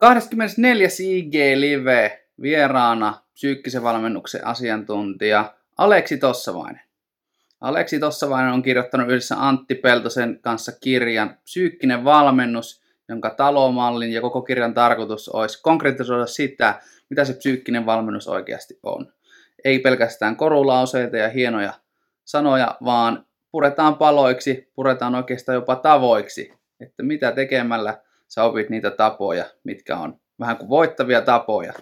24. IG Live vieraana psyykkisen valmennuksen asiantuntija Aleksi Tossavainen. Aleksi Tossavainen on kirjoittanut yhdessä Antti Peltosen kanssa kirjan Psyykkinen valmennus, jonka talomallin ja koko kirjan tarkoitus olisi konkretisoida sitä, mitä se psyykkinen valmennus oikeasti on. Ei pelkästään korulauseita ja hienoja sanoja, vaan puretaan paloiksi, puretaan oikeastaan jopa tavoiksi, että mitä tekemällä sä opit niitä tapoja, mitkä on vähän kuin voittavia tapoja.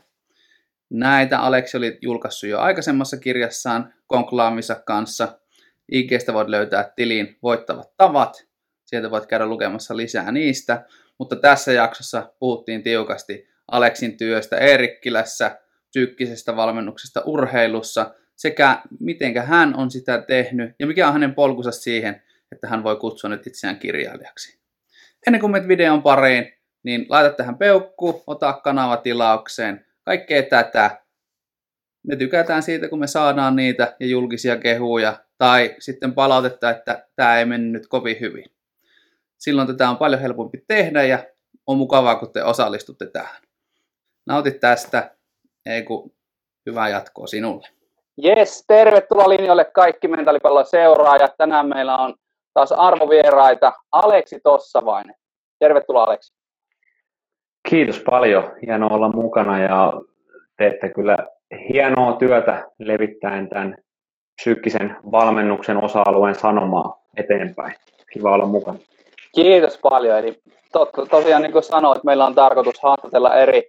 Näitä Aleksi oli julkaissut jo aikaisemmassa kirjassaan Konklaamissa kanssa. IGstä voit löytää tilin voittavat tavat. Sieltä voit käydä lukemassa lisää niistä. Mutta tässä jaksossa puhuttiin tiukasti Aleksin työstä Eerikkilässä, psyykkisestä valmennuksesta urheilussa sekä miten hän on sitä tehnyt ja mikä on hänen polkunsa siihen, että hän voi kutsua nyt itseään kirjailijaksi. Ennen kuin menet videon pariin, niin laita tähän peukku, ota kanava tilaukseen, kaikkea tätä. Me tykätään siitä, kun me saadaan niitä ja julkisia kehuja tai sitten palautetta, että tämä ei mennyt kovin hyvin. Silloin tätä on paljon helpompi tehdä ja on mukavaa, kun te osallistutte tähän. Nautit tästä, ei kun hyvää jatkoa sinulle. Yes, tervetuloa linjoille kaikki Mentaalipallon seuraajat. Tänään meillä on taas arvovieraita Aleksi Tossavainen. Tervetuloa Aleksi. Kiitos paljon. Hienoa olla mukana ja teette kyllä hienoa työtä levittäen tämän psyykkisen valmennuksen osa-alueen sanomaa eteenpäin. Kiva olla mukana. Kiitos paljon. Eli totta, tosiaan niin kuin sanoit, meillä on tarkoitus haastatella eri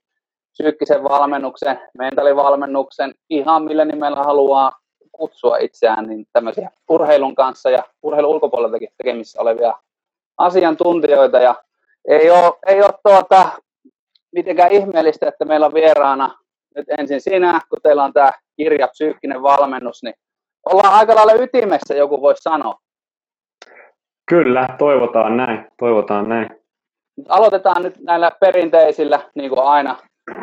psyykkisen valmennuksen, mentaalivalmennuksen, ihan millä nimellä haluaa kutsua itseään, niin tämmöisiä urheilun kanssa ja urheilun ulkopuoleltakin tekemissä olevia asiantuntijoita. Ja ei ole, ei ole tuota, mitenkään ihmeellistä, että meillä on vieraana nyt ensin sinä, kun teillä on tämä kirja Psyykkinen valmennus, niin ollaan aika lailla ytimessä, joku voisi sanoa. Kyllä, toivotaan näin, toivotaan näin. Aloitetaan nyt näillä perinteisillä, niin kuin aina,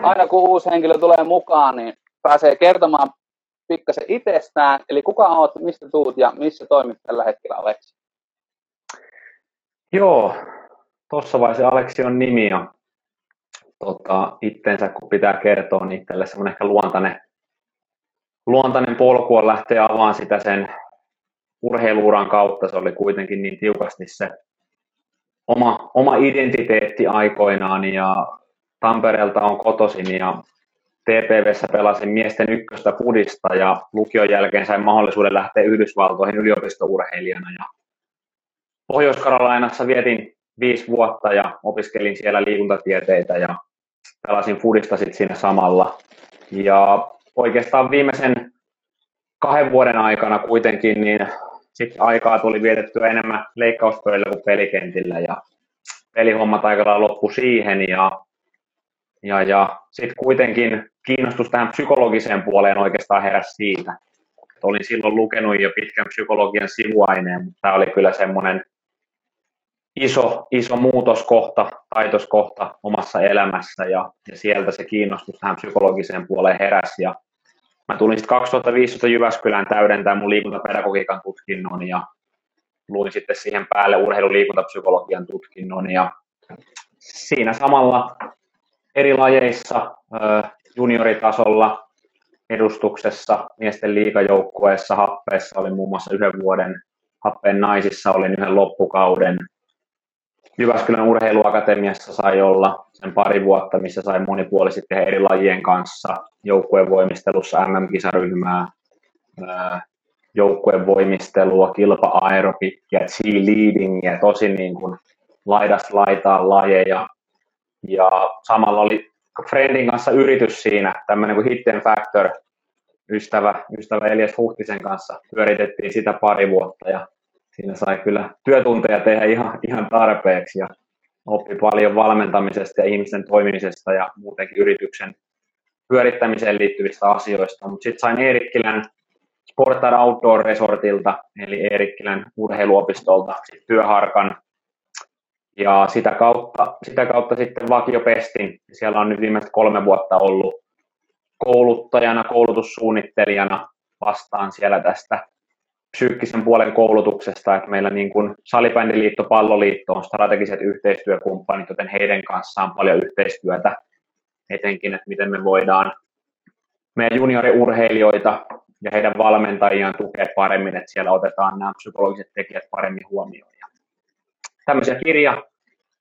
aina kun uusi henkilö tulee mukaan, niin pääsee kertomaan pikkasen itsestään, eli kuka olet, mistä tuut ja missä toimit tällä hetkellä Aleksi? Joo, tuossa vaiheessa Aleksi on nimi ja tota, itsensä, kun pitää kertoa, niin tälle semmoinen ehkä luontainen, luontainen polku on lähteä avaan sitä sen urheiluuran kautta. Se oli kuitenkin niin tiukasti se oma, oma identiteetti aikoinaan ja Tampereelta on kotoisin ja TPVssä pelasin miesten ykköstä pudista ja lukion jälkeen sain mahdollisuuden lähteä Yhdysvaltoihin yliopistourheilijana. Ja Pohjois-Karolainassa vietin viisi vuotta ja opiskelin siellä liikuntatieteitä ja pelasin fudista sitten siinä samalla. Ja oikeastaan viimeisen kahden vuoden aikana kuitenkin niin sitten aikaa tuli vietettyä enemmän leikkauspöydillä kuin pelikentillä ja pelihommat aika loppu siihen ja, ja, ja sitten kuitenkin kiinnostus tähän psykologiseen puoleen oikeastaan heräsi siitä. Olin silloin lukenut jo pitkän psykologian sivuaineen, mutta tämä oli kyllä semmoinen iso, iso muutoskohta, taitoskohta omassa elämässä ja, ja sieltä se kiinnostus tähän psykologiseen puoleen heräsi. Ja mä tulin sitten 2015 Jyväskylään täydentää mun liikuntapedagogiikan tutkinnon ja luin sitten siihen päälle urheiluliikuntapsykologian tutkinnon ja siinä samalla eri lajeissa junioritasolla edustuksessa, miesten liikajoukkueessa, happeessa oli muun muassa yhden vuoden, happeen naisissa olin yhden loppukauden, Jyväskylän urheiluakatemiassa sai olla sen pari vuotta, missä sai monipuolisesti tehdä eri lajien kanssa joukkueen voimistelussa MM-kisaryhmää, joukkueen voimistelua, kilpa-aerobikkia, cheerleadingia, tosi niin kuin laidasta laitaan lajeja. Ja samalla oli Friendin kanssa yritys siinä, tämmöinen kuin Hidden Factor, ystävä, ystävä Elias Huhtisen kanssa pyöritettiin sitä pari vuotta ja siinä sai kyllä työtunteja tehdä ihan, ihan tarpeeksi ja oppi paljon valmentamisesta ja ihmisten toimimisesta ja muutenkin yrityksen pyörittämiseen liittyvistä asioista. Mutta sitten sain Eerikkilän Sport Outdoor Resortilta, eli Eerikkilän urheiluopistolta sit työharkan. Ja sitä kautta, sitä kautta sitten vakiopestin. Siellä on nyt viimeiset kolme vuotta ollut kouluttajana, koulutussuunnittelijana vastaan siellä tästä psyykkisen puolen koulutuksesta, että meillä niin kuin Salibändiliitto, Palloliitto on strategiset yhteistyökumppanit, joten heidän kanssaan paljon yhteistyötä etenkin, että miten me voidaan meidän junioriurheilijoita ja heidän valmentajiaan tukea paremmin, että siellä otetaan nämä psykologiset tekijät paremmin huomioon. Tämmöisiä kirja,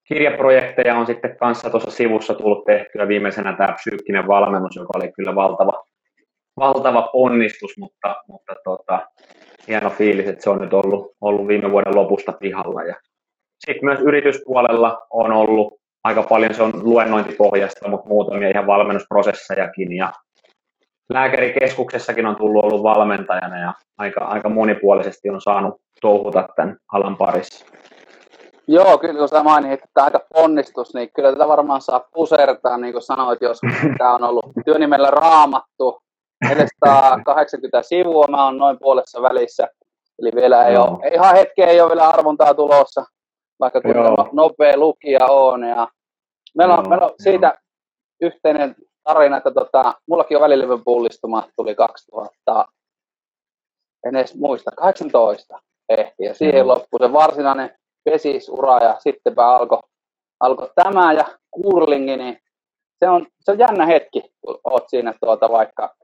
kirjaprojekteja on sitten kanssa tuossa sivussa tullut tehtyä. Viimeisenä tämä psyykkinen valmennus, joka oli kyllä valtava, valtava ponnistus, mutta, mutta tota, hieno fiilis, että se on nyt ollut, ollut viime vuoden lopusta pihalla. Ja sitten myös yrityspuolella on ollut aika paljon, se on luennointipohjasta, mutta muutamia ihan valmennusprosessejakin ja lääkärikeskuksessakin on tullut ollut valmentajana ja aika, aika monipuolisesti on saanut touhuta tämän alan parissa. Joo, kyllä kun sä mainitsit, että aika ponnistus, niin kyllä tätä varmaan saa pusertaa, niin kuin sanoit jos Tämä on ollut työnimellä raamattu, 480 sivua, mä oon noin puolessa välissä. Eli vielä ei ole, ihan hetkeä ei ole vielä arvontaa tulossa, vaikka kun nopea lukija on. Ja meillä on, meillä on siitä yhteinen tarina, että tota, mullakin on välilevyn pullistuma, tuli 2000, en edes muista, 18 ehti. Ja siihen mm. loppui se varsinainen pesisura ja sittenpä alkoi alko tämä ja kurlingi, niin se on, se on jännä hetki, kun oot siinä tuota vaikka,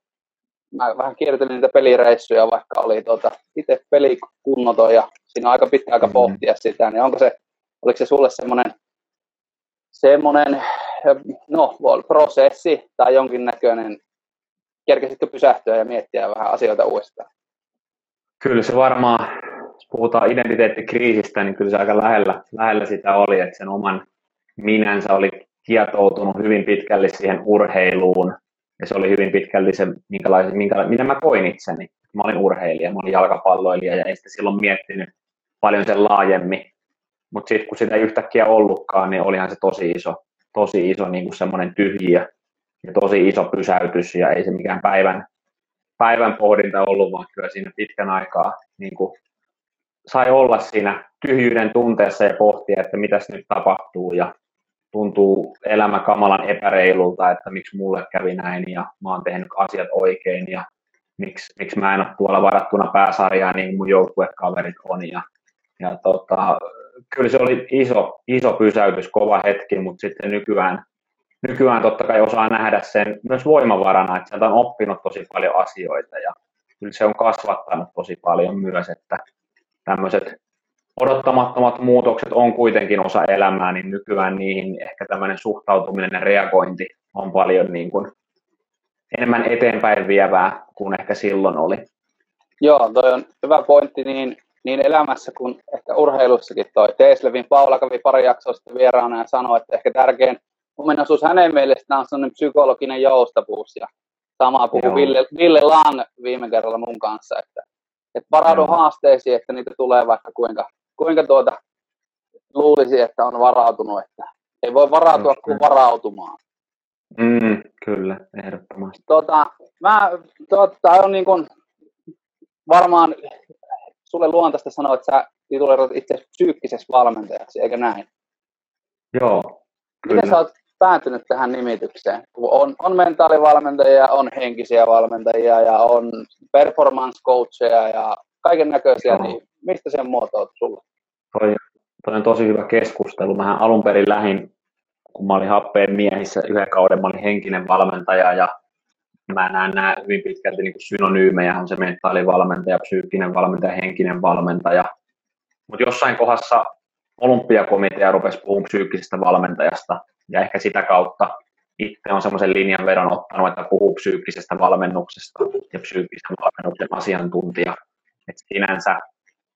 mä vähän kiertelin niitä pelireissuja, vaikka oli tuota, itse pelikunnoton ja siinä on aika pitkä aika mm. pohtia sitä, niin onko se, oliko se sulle semmoinen semmoinen no, prosessi tai jonkinnäköinen, kerkesitkö pysähtyä ja miettiä vähän asioita uudestaan? Kyllä se varmaan, jos puhutaan identiteettikriisistä, niin kyllä se aika lähellä, lähellä sitä oli, että sen oman minänsä oli kietoutunut hyvin pitkälle siihen urheiluun, ja se oli hyvin pitkälti se, minkälaisen, minkälaisen, mitä mä koin itseni. Mä olin urheilija, mä olin jalkapalloilija, ja ei sitä silloin miettinyt paljon sen laajemmin. Mutta sitten kun sitä ei yhtäkkiä ollutkaan, niin olihan se tosi iso, tosi iso niin semmoinen tyhjiö ja tosi iso pysäytys ja ei se mikään päivän, päivän pohdinta ollut, vaan kyllä siinä pitkän aikaa niin kuin sai olla siinä tyhjyyden tunteessa ja pohtia, että mitä nyt tapahtuu. Ja tuntuu elämä kamalan epäreilulta, että miksi mulle kävi näin ja mä oon tehnyt asiat oikein ja miksi, miksi mä en ole tuolla varattuna pääsarjaa niin kuin mun joukkuekaverit on. Ja, ja tota, kyllä se oli iso, iso pysäytys, kova hetki, mutta sitten nykyään, nykyään totta kai osaa nähdä sen myös voimavarana, että sieltä on oppinut tosi paljon asioita ja kyllä se on kasvattanut tosi paljon myös, että tämmöiset odottamattomat muutokset on kuitenkin osa elämää, niin nykyään niihin ehkä tämmöinen suhtautuminen ja reagointi on paljon niin kuin enemmän eteenpäin vievää kuin ehkä silloin oli. Joo, toi on hyvä pointti, niin niin elämässä kuin ehkä urheilussakin toi. Teeslevin Paula kävi pari jaksoa sitten vieraana ja sanoi, että ehkä tärkein ominaisuus hänen mielestään on sellainen psykologinen joustavuus. Ja samaa puhui Ville, Ville Laan viime kerralla mun kanssa, että, että varaudu Joo. haasteisiin, että niitä tulee vaikka kuinka, kuinka tuota luulisi, että on varautunut, että ei voi varautua kuin varautumaan. Mm, kyllä, ehdottomasti. Tota, mä, tota, on niin kuin, varmaan sulle luontaista sanoa, että sä tituleerat itse psyykkisessä valmentajaksi, eikö näin? Joo, kyllä. Miten sä oot päätynyt tähän nimitykseen? On, on mentaalivalmentajia, on henkisiä valmentajia ja on performance coacheja ja kaiken näköisiä, niin mistä sen muotout sulle? Toi, toi on tosi hyvä keskustelu. Mähän alun perin lähin, kun mä olin happeen miehissä yhden kauden, mä olin henkinen valmentaja ja mä näen nämä hyvin pitkälti niin synonyymejä, on se mentaalivalmentaja, psyykkinen valmentaja, henkinen valmentaja. Mutta jossain kohdassa olympiakomitea rupesi puhumaan psyykkisestä valmentajasta, ja ehkä sitä kautta itse on semmoisen linjan vedon ottanut, että puhuu psyykkisestä valmennuksesta ja psyykkisen valmennuksen asiantuntija. Et sinänsä,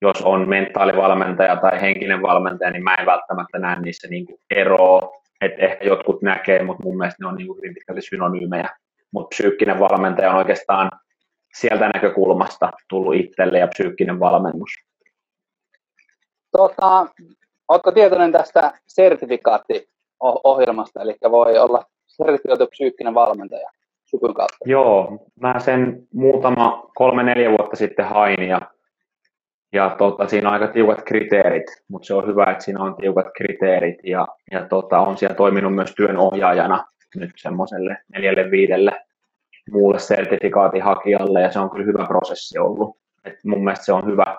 jos on mentaalivalmentaja tai henkinen valmentaja, niin mä en välttämättä näe niissä niinku eroa. että ehkä jotkut näkee, mutta mun mielestä ne on niinku hyvin pitkälti synonyymejä mutta psyykkinen valmentaja on oikeastaan sieltä näkökulmasta tullut itselle ja psyykkinen valmennus. Tota, oletko tietoinen tästä sertifikaattiohjelmasta, eli voi olla sertifioitu psyykkinen valmentaja sukun kautta? Joo, mä sen muutama kolme-neljä vuotta sitten hain ja, ja tota, siinä on aika tiukat kriteerit, mutta se on hyvä, että siinä on tiukat kriteerit ja, ja tota, on siellä toiminut myös työnohjaajana nyt semmoiselle neljälle viidelle muulle sertifikaatin hakijalle ja se on kyllä hyvä prosessi ollut. Et mun mielestä se on hyvä,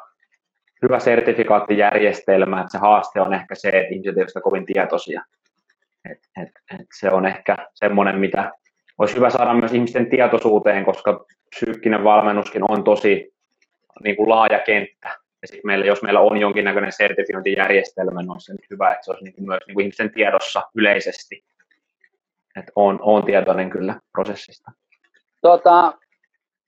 hyvä sertifikaattijärjestelmä, että se haaste on ehkä se, että ihmiset eivät kovin tietoisia. Et, et, et se on ehkä semmoinen, mitä olisi hyvä saada myös ihmisten tietoisuuteen, koska psyykkinen valmennuskin on tosi niin kuin laaja kenttä. Ja sit meillä, jos meillä on jonkinnäköinen sertifiointijärjestelmä, niin nyt hyvä, että se olisi niin kuin myös niin kuin ihmisten tiedossa yleisesti. Että on, on tietoinen kyllä prosessista. Tota,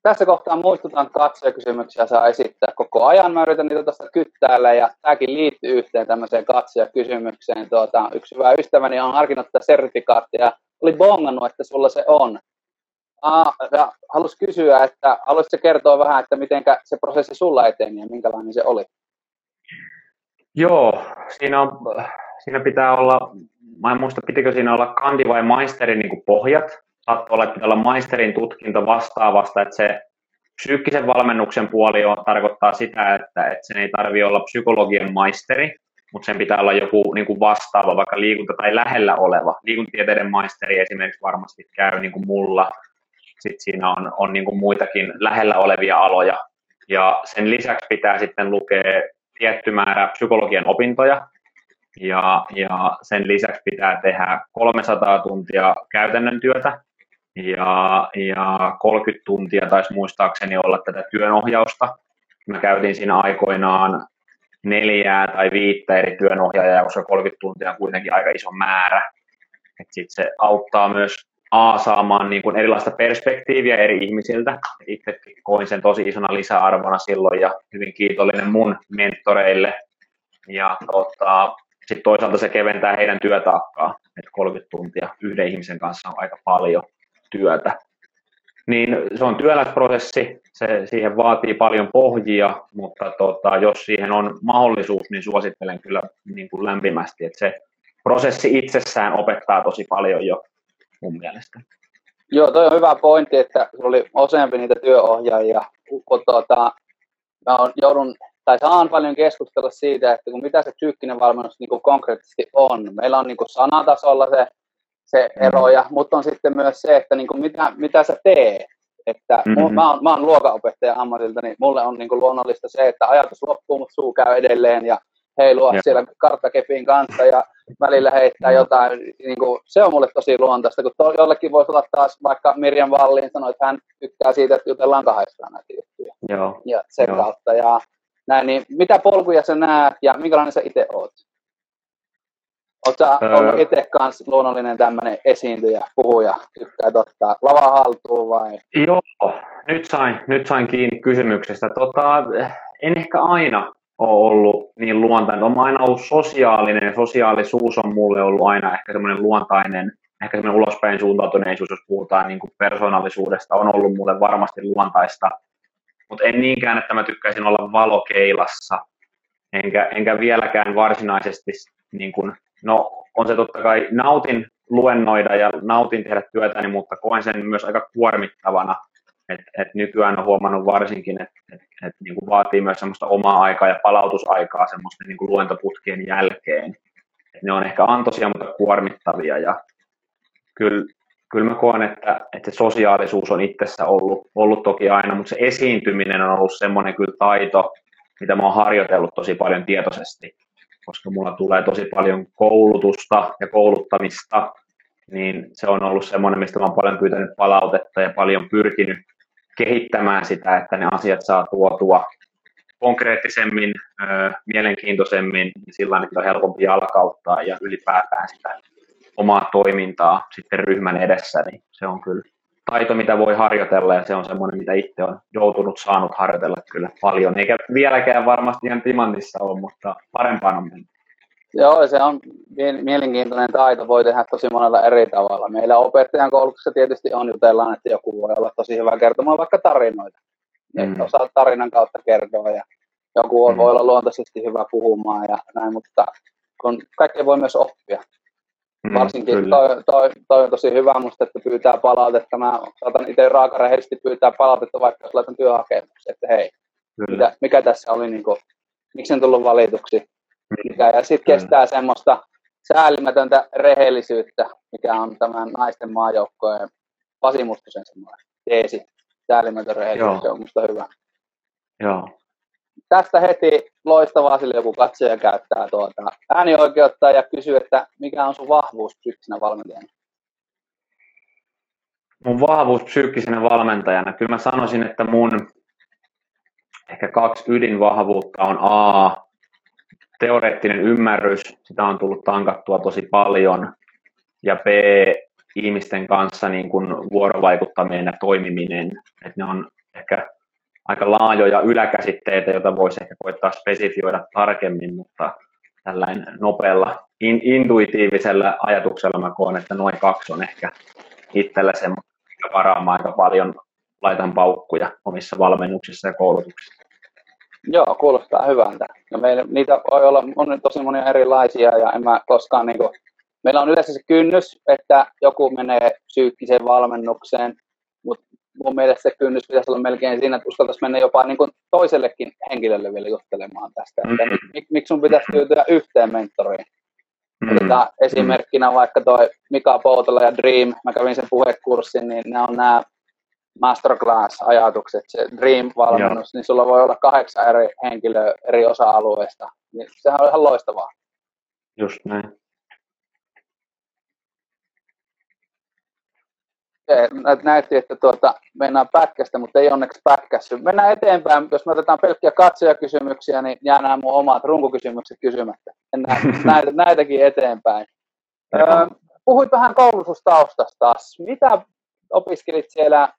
tässä kohtaa muistutan katsojakysymyksiä saa esittää koko ajan. Mä yritän niitä tästä kyttäällä ja tämäkin liittyy yhteen tämmöiseen katsojakysymykseen. Tuota, yksi hyvä ystäväni on harkinnut tätä sertifikaattia oli bongannut, että sulla se on. Ah, halus kysyä, että haluaisitko kertoa vähän, että miten se prosessi sulla eteni ja minkälainen se oli? Joo, siinä, on, siinä pitää olla, mä en muista pitikö siinä olla kandi vai maisterin niin pohjat, saattoi olla, että pitää olla maisterin tutkinto vastaavasta, että se psyykkisen valmennuksen puoli on, tarkoittaa sitä, että, että sen ei tarvitse olla psykologian maisteri, mutta sen pitää olla joku niin kuin vastaava, vaikka liikunta tai lähellä oleva. Liikuntatieteiden maisteri esimerkiksi varmasti käy niin kuin mulla. Sitten siinä on, on niin kuin muitakin lähellä olevia aloja. Ja sen lisäksi pitää sitten lukea tietty määrä psykologian opintoja, ja, ja sen lisäksi pitää tehdä 300 tuntia käytännön työtä, ja, ja 30 tuntia taisi muistaakseni olla tätä työnohjausta. Mä käytin siinä aikoinaan neljää tai viittä eri työnohjaajaa, koska 30 tuntia on kuitenkin aika iso määrä. Sitten se auttaa myös A saamaan niin kuin erilaista perspektiiviä eri ihmisiltä. Itse koin sen tosi isona lisäarvona silloin ja hyvin kiitollinen mun mentoreille. Ja tota, sitten toisaalta se keventää heidän työtaakkaa, että 30 tuntia yhden ihmisen kanssa on aika paljon työtä. Niin se on työläsprosessi, se siihen vaatii paljon pohjia, mutta tota, jos siihen on mahdollisuus, niin suosittelen kyllä niin kuin lämpimästi, että se prosessi itsessään opettaa tosi paljon jo mun mielestä. Joo, toi on hyvä pointti, että oli useampi niitä työohjaajia, kun tuota, mä on, joudun, tai saan paljon keskustella siitä, että kun mitä se psyykkinen valmennus niin kuin konkreettisesti on. Meillä on niin kuin sanatasolla se se mm. eroja, mutta on sitten myös se, että niin kuin mitä, mitä sä teet. Että mm-hmm. mä, oon, mä oon luokanopettaja ammatilta, niin mulle on niin kuin luonnollista se, että ajatus loppuu, mutta suu käy edelleen ja heilua ja. siellä karttakepin kanssa ja välillä heittää jotain. Niin kuin, se on mulle tosi luontaista, kun to, jollekin voisi olla taas vaikka Mirjan Valliin sanoi, että hän tykkää siitä, että jutellaan kahdestaan näitä juttuja. Joo. Ja sen Joo. kautta. Ja näin, niin mitä polkuja sä näet ja minkälainen sä itse oot? Oletko öö, ollut itse kanssa luonnollinen tämmöinen esiintyjä, puhuja, tykkää ottaa lava haltuun vai? Joo, nyt sain, nyt sain kiinni kysymyksestä. Tota, en ehkä aina ole ollut niin luontainen. Olen aina ollut sosiaalinen sosiaalisuus on mulle ollut aina ehkä semmoinen luontainen, ehkä semmoinen ulospäin suuntautuneisuus, jos puhutaan niin kuin persoonallisuudesta, on ollut mulle varmasti luontaista. Mutta en niinkään, että mä tykkäisin olla valokeilassa, enkä, enkä vieläkään varsinaisesti niin kuin No on se totta kai, nautin luennoida ja nautin tehdä työtäni, mutta koen sen myös aika kuormittavana. Et, et nykyään on huomannut varsinkin, että et, et, niin kuin vaatii myös semmoista omaa aikaa ja palautusaikaa semmoisten niin kuin luentoputkien jälkeen. Et ne on ehkä antoisia, mutta kuormittavia. Ja kyllä, kyllä mä koen, että, että se sosiaalisuus on itsessä ollut, ollut toki aina, mutta se esiintyminen on ollut semmoinen kyllä taito, mitä mä oon harjoitellut tosi paljon tietoisesti koska mulla tulee tosi paljon koulutusta ja kouluttamista, niin se on ollut semmoinen, mistä mä olen paljon pyytänyt palautetta ja paljon pyrkinyt kehittämään sitä, että ne asiat saa tuotua konkreettisemmin, mielenkiintoisemmin, niin sillä on helpompi jalkauttaa ja ylipäätään sitä omaa toimintaa sitten ryhmän edessä, niin se on kyllä taito, mitä voi harjoitella ja se on semmoinen, mitä itse on joutunut saanut harjoitella kyllä paljon. Eikä vieläkään varmasti ihan timantissa ole, mutta parempaan on mennyt. Joo, se on mielenkiintoinen taito, voi tehdä tosi monella eri tavalla. Meillä opettajan koulutuksessa tietysti on jutellaan, että joku voi olla tosi hyvä kertomaan vaikka tarinoita. Mm. Että osaa tarinan kautta kertoa ja joku mm. voi olla luontaisesti hyvä puhumaan ja näin, mutta kun kaikkea voi myös oppia. Mm, Varsinkin toi, toi, toi, on tosi hyvä musta, että pyytää palautetta. Mä saatan itse raakarehellisesti pyytää palautetta, vaikka jos laitan työhakemuksen, että hei, mikä, mikä, tässä oli, niin kuin, miksi en tullut valituksi. Mm. Mikä, ja sitten kestää semmoista säälimätöntä rehellisyyttä, mikä on tämän naisten maajoukkojen Pasi Mustosen semmoinen teesi. Säälimätön rehellisyys, se on musta hyvä. Joo. Tästä heti loistavaa sille joku katsoja käyttää tuota äänioikeutta ja kysyy, että mikä on sun vahvuus psyykkisenä valmentajana? Mun vahvuus psyykkisenä valmentajana, kyllä mä sanoisin, että mun ehkä kaksi ydinvahvuutta on A, teoreettinen ymmärrys, sitä on tullut tankattua tosi paljon, ja B, ihmisten kanssa niin kuin vuorovaikuttaminen ja toimiminen. Et ne on ehkä aika laajoja yläkäsitteitä, joita voisi ehkä koittaa spesifioida tarkemmin, mutta tällainen nopealla in, intuitiivisella ajatuksella mä koen, että noin kaksi on ehkä itsellä semmoinen varaamaan aika paljon laitan paukkuja omissa valmennuksissa ja koulutuksissa. Joo, kuulostaa hyvältä. Ja meillä, niitä voi olla on tosi monia erilaisia ja en mä koskaan niin kuin, meillä on yleensä se kynnys, että joku menee psyykkiseen valmennukseen, mutta mun mielestä se kynnys pitäisi olla melkein siinä, että uskaltaisi mennä jopa niin kuin toisellekin henkilölle vielä juttelemaan tästä. Että mm. mik, miksi sun pitäisi tyytyä yhteen mentoriin? Mm. Otetaan esimerkkinä vaikka toi Mika Poutola ja Dream, mä kävin sen puhekurssin, niin ne on nämä masterclass-ajatukset, se Dream-valmennus, niin sulla voi olla kahdeksan eri henkilöä eri osa-alueista. Niin sehän on ihan loistavaa. Just näin. Näytti, että tuota, mennään pätkästä, mutta ei onneksi pätkässy. Mennään eteenpäin. Jos me otetaan pelkkiä katsojakysymyksiä, niin jää nämä mun omat runkokysymykset kysymättä. Mennään näitä, näitäkin eteenpäin. Öö, puhuit vähän koulutustaustasta. Mitä opiskelit siellä,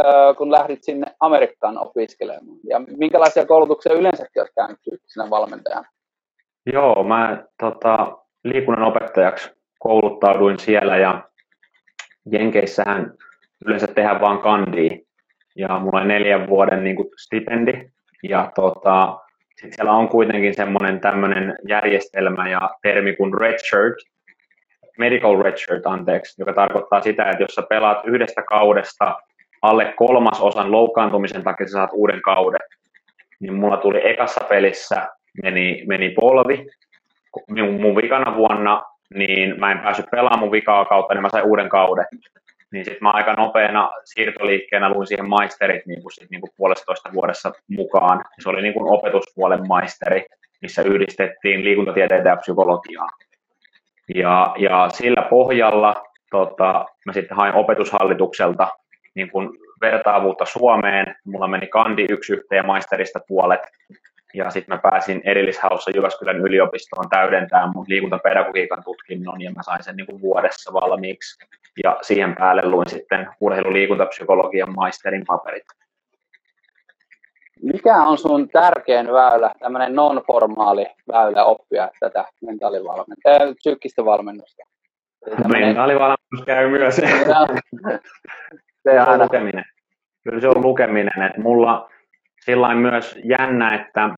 öö, kun lähdit sinne Amerikkaan opiskelemaan? Ja minkälaisia koulutuksia yleensäkin olet käynyt sinä valmentajana? Joo, mä tota, liikunnan opettajaksi kouluttauduin siellä ja Jenkeissähän yleensä tehdään vain kandi ja mulla on neljän vuoden niin kuin stipendi. Ja tota, sit siellä on kuitenkin semmoinen tämmöinen järjestelmä ja termi kuin redshirt, medical redshirt anteeksi, joka tarkoittaa sitä, että jos sä pelaat yhdestä kaudesta alle kolmasosan loukkaantumisen takia sä saat uuden kauden, niin mulla tuli ekassa pelissä meni, meni polvi, mun, mun vikana vuonna niin mä en päässyt pelaamaan mun vikaa kautta, niin mä sain uuden kauden. Niin sitten mä aika nopeana siirtoliikkeenä luin siihen maisterit niin kuin sit, niin kuin puolestoista vuodessa mukaan. Se oli niin kuin opetuspuolen maisteri, missä yhdistettiin liikuntatieteitä ja psykologiaa. Ja, ja sillä pohjalla tota, mä sitten hain opetushallitukselta niin kuin vertaavuutta Suomeen. Mulla meni kandi yksi yhteen maisterista puolet ja sitten mä pääsin erillishaussa Jyväskylän yliopistoon täydentämään mun liikuntapedagogiikan tutkinnon ja mä sain sen niin kuin vuodessa valmiiksi. Ja siihen päälle luin sitten urheiluliikuntapsykologian maisterin paperit. Mikä on sun tärkein väylä, tämmöinen non-formaali väylä oppia tätä mentaalivalmennusta, äh, psyykkistä valmennusta? Tämmönen... Mentaalivalmennus käy myös. se on lukeminen. Kyllä se on lukeminen, että mulla sillä myös jännä, että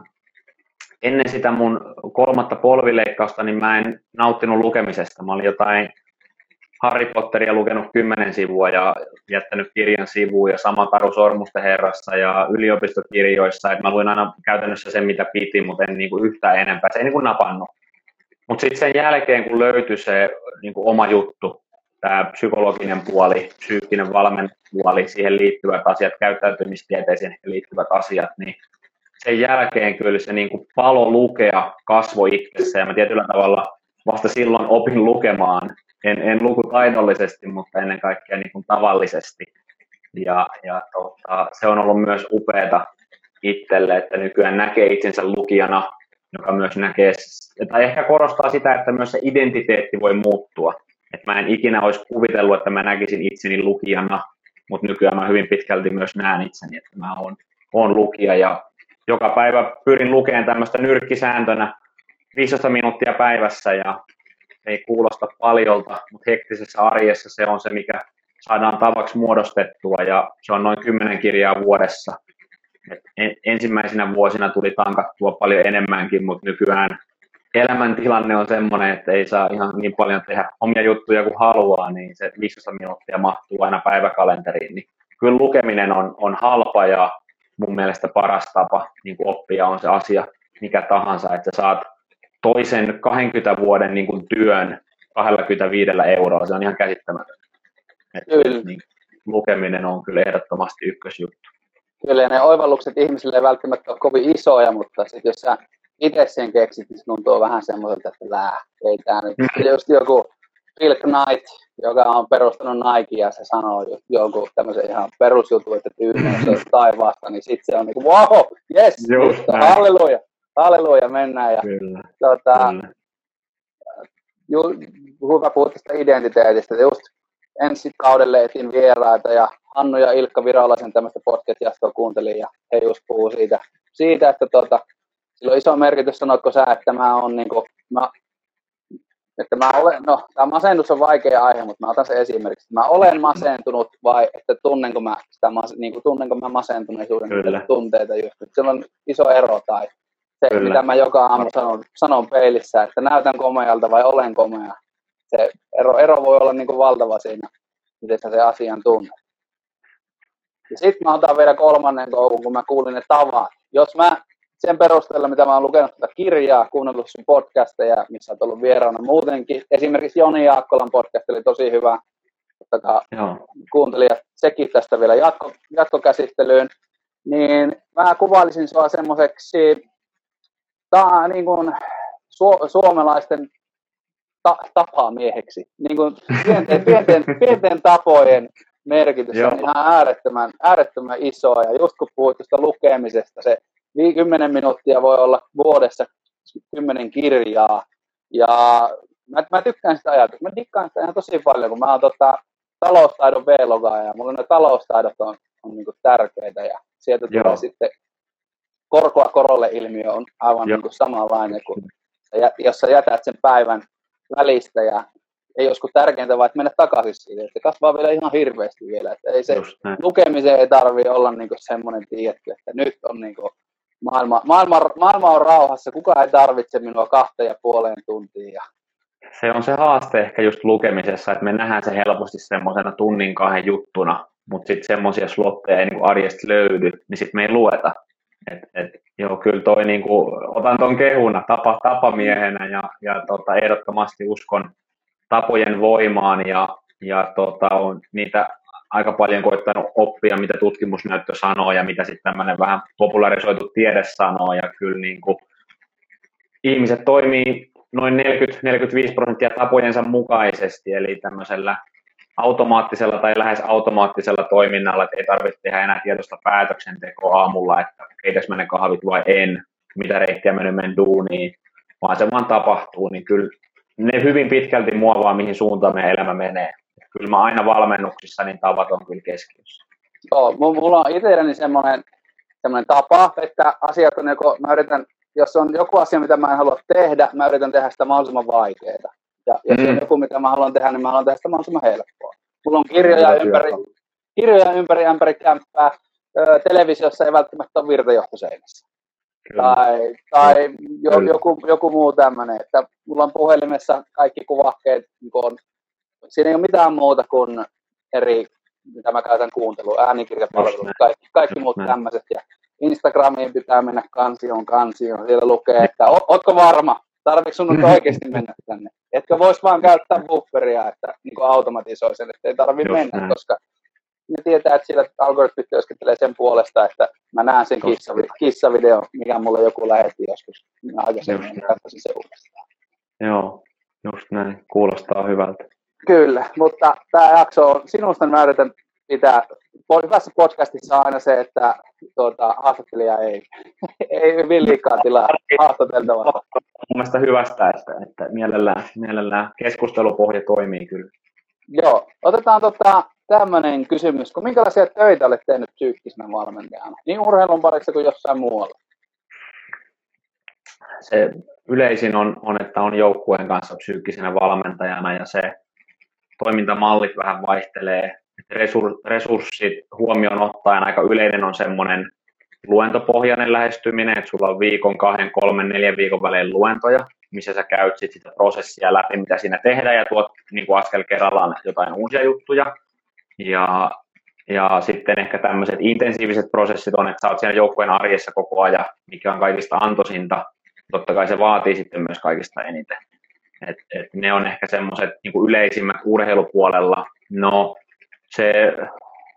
ennen sitä mun kolmatta polvileikkausta, niin mä en nauttinut lukemisesta. Mä olin jotain Harry Potteria lukenut kymmenen sivua ja jättänyt kirjan sivuun ja sama Taru Sormusten herrassa ja yliopistokirjoissa. Et mä luin aina käytännössä sen, mitä piti, mutta en niinku yhtään enempää. Se ei niinku napannut. Mutta sitten sen jälkeen, kun löytyi se niinku oma juttu, tämä psykologinen puoli, psyykkinen valmennupuoli, siihen liittyvät asiat, käyttäytymistieteeseen liittyvät asiat, niin sen jälkeen kyllä se niin kuin palo lukea kasvo itsessä ja mä tietyllä tavalla vasta silloin opin lukemaan, en, en lukutaidollisesti, mutta ennen kaikkea niin kuin tavallisesti. Ja, ja tota, se on ollut myös upeata itselle, että nykyään näkee itsensä lukijana, joka myös näkee, tai ehkä korostaa sitä, että myös se identiteetti voi muuttua. Et mä en ikinä olisi kuvitellut, että mä näkisin itseni lukijana, mutta nykyään mä hyvin pitkälti myös näen itseni, että mä oon, oon lukija ja joka päivä pyrin lukemaan tämmöistä nyrkkisääntönä 15 minuuttia päivässä ja ei kuulosta paljolta, mutta hektisessä arjessa se on se, mikä saadaan tavaksi muodostettua ja se on noin 10 kirjaa vuodessa. Et ensimmäisenä vuosina tuli tankattua paljon enemmänkin, mutta nykyään elämäntilanne on semmoinen, että ei saa ihan niin paljon tehdä omia juttuja kuin haluaa, niin se 15 minuuttia mahtuu aina päiväkalenteriin. Niin kyllä lukeminen on, on halpa ja mun mielestä paras tapa niin kuin oppia on se asia mikä tahansa, että saat toisen 20 vuoden niin kuin työn 25 euroa, se on ihan käsittämätöntä. Kyllä. Niin, lukeminen on kyllä ehdottomasti ykkösjuttu. kyllä ne oivallukset ihmisille ei välttämättä ole kovin isoja, mutta sit jos sä itse sen keksit, niin se tuntuu vähän semmoiselta, että lää, ei tää nyt. Just joku Phil Knight, joka on perustanut Nike ja se sanoo jonkun tämmöisen ihan perusjutun, että tyynneys on taivaasta, niin sitten se on niin wow, yes, halleluja, halleluja, mennään. Ja, kyllä, tota, kyllä. Ju, hyvä puhua tästä identiteetistä. Just ensi kaudelle etin vieraita ja Hannu ja Ilkka Virolaisen tämmöistä podcast-jastoa kuuntelin ja he just puhuu siitä, siitä että tota, sillä on iso merkitys, sanoitko sä, että mä on niin kuin, mä, että mä olen, no tämä masennus on vaikea aihe, mutta mä otan sen esimerkiksi. Mä olen masentunut vai että tunnenko mä, sitä, niin kuin, tunnenko mä masentuneisuuden tunteita just. Se on iso ero tai se, Kyllä. mitä mä joka aamu sanon, sanon peilissä, että näytän komealta vai olen komea. Se ero, ero voi olla niin kuin valtava siinä, miten sä se asian tunnet. Ja sitten mä otan vielä kolmannen koukun, kun mä kuulin ne tavat. Jos mä sen perusteella, mitä mä oon lukenut tätä kirjaa, kuunnellut sun podcasteja, missä olet ollut vieraana muutenkin. Esimerkiksi Joni Jaakkolan podcast oli tosi hyvä. Tota, kuuntelijat sekin tästä vielä jatko, jatkokäsittelyyn. Niin mä kuvailisin sua semmoiseksi ta, niin kuin su, suomalaisten ta, tapamieheksi. Niin kuin pienten, pienten, pienten tapojen merkitys Joo. on ihan äärettömän, äärettömän iso. Ja just kun puhuit lukemisesta, se 10 minuuttia voi olla vuodessa 10 kirjaa. Ja mä, mä tykkään sitä ajatusta. Mä dikkaan sitä ihan tosi paljon, kun mä oon tota, taloustaidon V-logaa ja mulla ne taloustaidot on, on niin tärkeitä ja sieltä Joo. tulee sitten korkoa korolle ilmiö on aivan niin kuin samanlainen kuin jos sä jätät sen päivän välistä ja ei joskus tärkeintä vaan, että mennä takaisin siitä, että kasvaa vielä ihan hirveästi vielä, että ei se lukemiseen ei tarvi olla niin semmoinen tietty, että nyt on niin kuin maailma, maailma, maailma on rauhassa, kukaan ei tarvitse minua kahteen ja puoleen tuntiin. Ja... Se on se haaste ehkä just lukemisessa, että me nähdään se helposti semmoisena tunnin kahden juttuna, mutta sitten semmoisia slotteja ei niin arjesta löydy, niin sitten me ei lueta. Et, et, joo, kyllä toi niin kuin, otan ton kehuna tapa, tapamiehenä ja, ja tota, ehdottomasti uskon tapojen voimaan ja, ja tota, on niitä aika paljon koittanut oppia, mitä tutkimusnäyttö sanoo ja mitä sitten tämmöinen vähän popularisoitu tiede sanoo. Ja kyllä niin kuin ihmiset toimii noin 40-45 prosenttia tapojensa mukaisesti, eli tämmöisellä automaattisella tai lähes automaattisella toiminnalla, että ei tarvitse tehdä enää tiedosta päätöksentekoa aamulla, että keitäs menen kahvit vai en, mitä reittiä menen menen duuniin, vaan se vaan tapahtuu, niin kyllä ne hyvin pitkälti muovaa, mihin suuntaan meidän elämä menee kyllä mä aina valmennuksissa niin tavat on kyllä keskiössä. Joo, mulla on itselläni semmoinen, semmoinen tapa, että asiat on joko, mä yritän, jos on joku asia, mitä mä en halua tehdä, mä yritän tehdä sitä mahdollisimman vaikeaa. Ja jos mm. on joku, mitä mä haluan tehdä, niin mä haluan tehdä sitä mahdollisimman helppoa. Mulla on kirjoja ympäri, kirjoja ympäri ämpäri kämppää, televisiossa ei välttämättä ole virtajohtoseinässä. Tai, tai jo, joku, joku muu tämmöinen, että mulla on puhelimessa kaikki kuvakkeet niin on siinä ei ole mitään muuta kuin eri, mitä mä käytän kuuntelu, äänikirjapalvelut, kaikki, kaikki muut tämmöiset. Ja Instagramiin pitää mennä kansioon kansioon. Siellä lukee, että ootko varma, tarvitsetko sun oikeasti mennä tänne? Etkö vois vaan käyttää bufferia, että niin automatisoi sen, että ei tarvitse mennä, näin. koska ne tietää, että siellä algoritmit työskentelee sen puolesta, että mä näen sen kissavideo, kissavideo mikä mulle joku lähetti joskus. Mä aikaisemmin katsoisin se uudestaan. Joo, just näin. Kuulostaa hyvältä. Kyllä, mutta tämä jakso on sinusta mä yritän pitää hyvässä podcastissa aina se, että tuota, haastattelija ei, ei villiikaan tilaa haastateltavaa. Mun mielestä hyvästä, että, että mielellään, mielellään keskustelupohja toimii kyllä. Joo, otetaan tota, tämmöinen kysymys, kun minkälaisia töitä olet tehnyt psyykkisenä valmentajana, niin urheilun parissa kuin jossain muualla? Se yleisin on, on että on joukkueen kanssa psyykkisenä valmentajana ja se toimintamallit vähän vaihtelee. Resurssit huomioon ottaen aika yleinen on semmoinen luentopohjainen lähestyminen, että sulla on viikon, kahden, kolmen, neljän viikon välein luentoja, missä sä käyt sit sitä prosessia läpi, mitä siinä tehdään, ja tuot niin kuin askel kerrallaan jotain uusia juttuja. Ja, ja sitten ehkä tämmöiset intensiiviset prosessit on, että sä oot siellä joukkueen arjessa koko ajan, mikä on kaikista antoisinta. Totta kai se vaatii sitten myös kaikista eniten. Et, et ne on ehkä semmoiset niin yleisimmät urheilupuolella. No se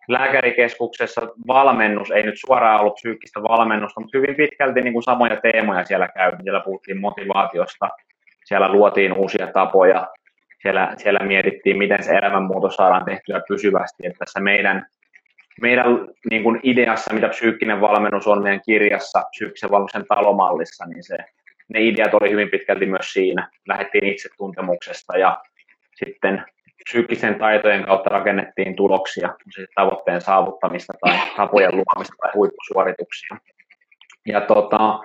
lääkärikeskuksessa valmennus, ei nyt suoraan ollut psyykkistä valmennusta, mutta hyvin pitkälti niin kuin samoja teemoja siellä käytiin. Siellä puhuttiin motivaatiosta, siellä luotiin uusia tapoja, siellä, siellä mietittiin, miten se elämänmuutos saadaan tehtyä pysyvästi. Että tässä meidän, meidän niin kuin ideassa, mitä psyykkinen valmennus on meidän kirjassa, psyykkisen valmennuksen talomallissa, niin se, ne ideat oli hyvin pitkälti myös siinä. Lähdettiin itsetuntemuksesta ja sitten psyykkisen taitojen kautta rakennettiin tuloksia, siis tavoitteen saavuttamista tai tapojen luomista tai huippusuorituksia. Ja tota,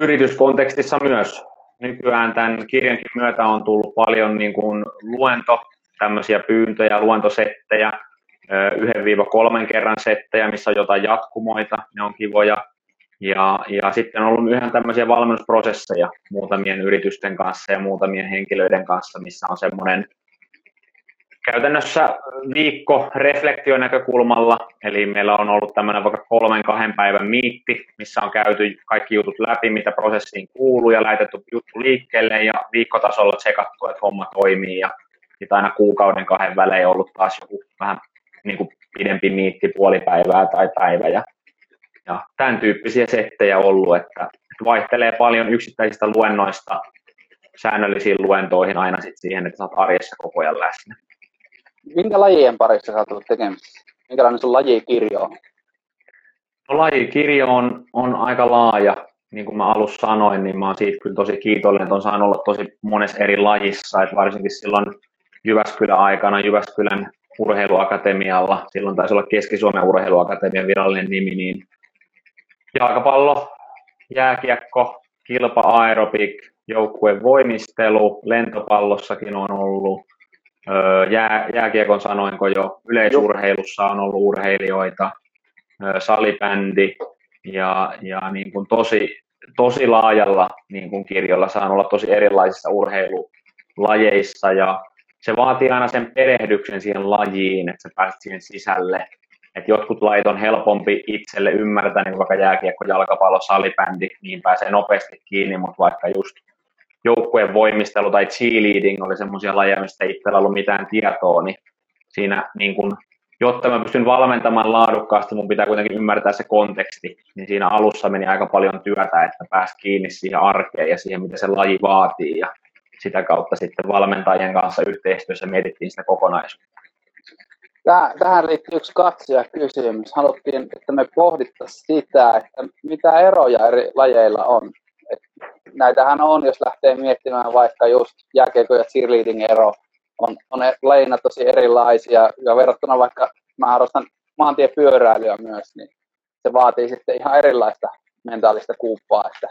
yrityskontekstissa myös nykyään tämän kirjankin myötä on tullut paljon niin kuin luento, tämmöisiä pyyntöjä, luentosettejä, yhden viiva kolmen kerran settejä, missä on jotain jatkumoita, ne on kivoja. Ja, ja sitten on ollut yhden tämmöisiä valmennusprosesseja muutamien yritysten kanssa ja muutamien henkilöiden kanssa, missä on semmoinen käytännössä viikko reflektion näkökulmalla, eli meillä on ollut tämmöinen vaikka kolmen kahden päivän miitti, missä on käyty kaikki jutut läpi, mitä prosessiin kuuluu ja laitettu juttu liikkeelle ja viikkotasolla tsekattu, että homma toimii. Ja sitten aina kuukauden kahden välein ollut taas joku vähän niin kuin pidempi miitti, puoli päivää tai päivä. Ja, ja tämän tyyppisiä settejä ollut, että vaihtelee paljon yksittäisistä luennoista säännöllisiin luentoihin aina sit siihen, että oot arjessa koko ajan läsnä minkä lajien parissa sä oot tekemisissä? Minkälainen sun lajikirjo on? No, lajikirjo on, on aika laaja. Niin kuin mä alussa sanoin, niin mä oon siitä kyllä tosi kiitollinen, että on saanut olla tosi monessa eri lajissa. Että varsinkin silloin Jyväskylän aikana Jyväskylän urheiluakatemialla, silloin taisi olla Keski-Suomen urheiluakatemian virallinen nimi, niin jalkapallo, jääkiekko, kilpa aerobik, joukkueen voimistelu, lentopallossakin on ollut, Jää, jääkiekon sanoinko jo, yleisurheilussa on ollut urheilijoita, salibändi ja, ja niin kuin tosi, tosi laajalla niin kuin kirjolla saan olla tosi erilaisissa urheilulajeissa ja se vaatii aina sen perehdyksen siihen lajiin, että sä pääset siihen sisälle. Et jotkut lajit on helpompi itselle ymmärtää, niin vaikka jääkiekko, jalkapallo, salibändi, niin pääsee nopeasti kiinni, mutta vaikka just joukkueen voimistelu tai cheerleading oli semmoisia lajeja, mistä ei itsellä ollut mitään tietoa, niin siinä niin kun, jotta mä pystyn valmentamaan laadukkaasti, mun pitää kuitenkin ymmärtää se konteksti, niin siinä alussa meni aika paljon työtä, että pääsi kiinni siihen arkeen ja siihen, mitä se laji vaatii, ja sitä kautta sitten valmentajien kanssa yhteistyössä mietittiin sitä kokonaisuutta. Tähän liittyy yksi katsoja kysymys. Haluttiin, että me pohdittaisiin sitä, että mitä eroja eri lajeilla on näitähän on, jos lähtee miettimään vaikka just jääkiekko ja cheerleading ero, on, on lajina tosi erilaisia, ja verrattuna vaikka mä harrastan maantiepyöräilyä myös, niin se vaatii sitten ihan erilaista mentaalista kuuppaa, että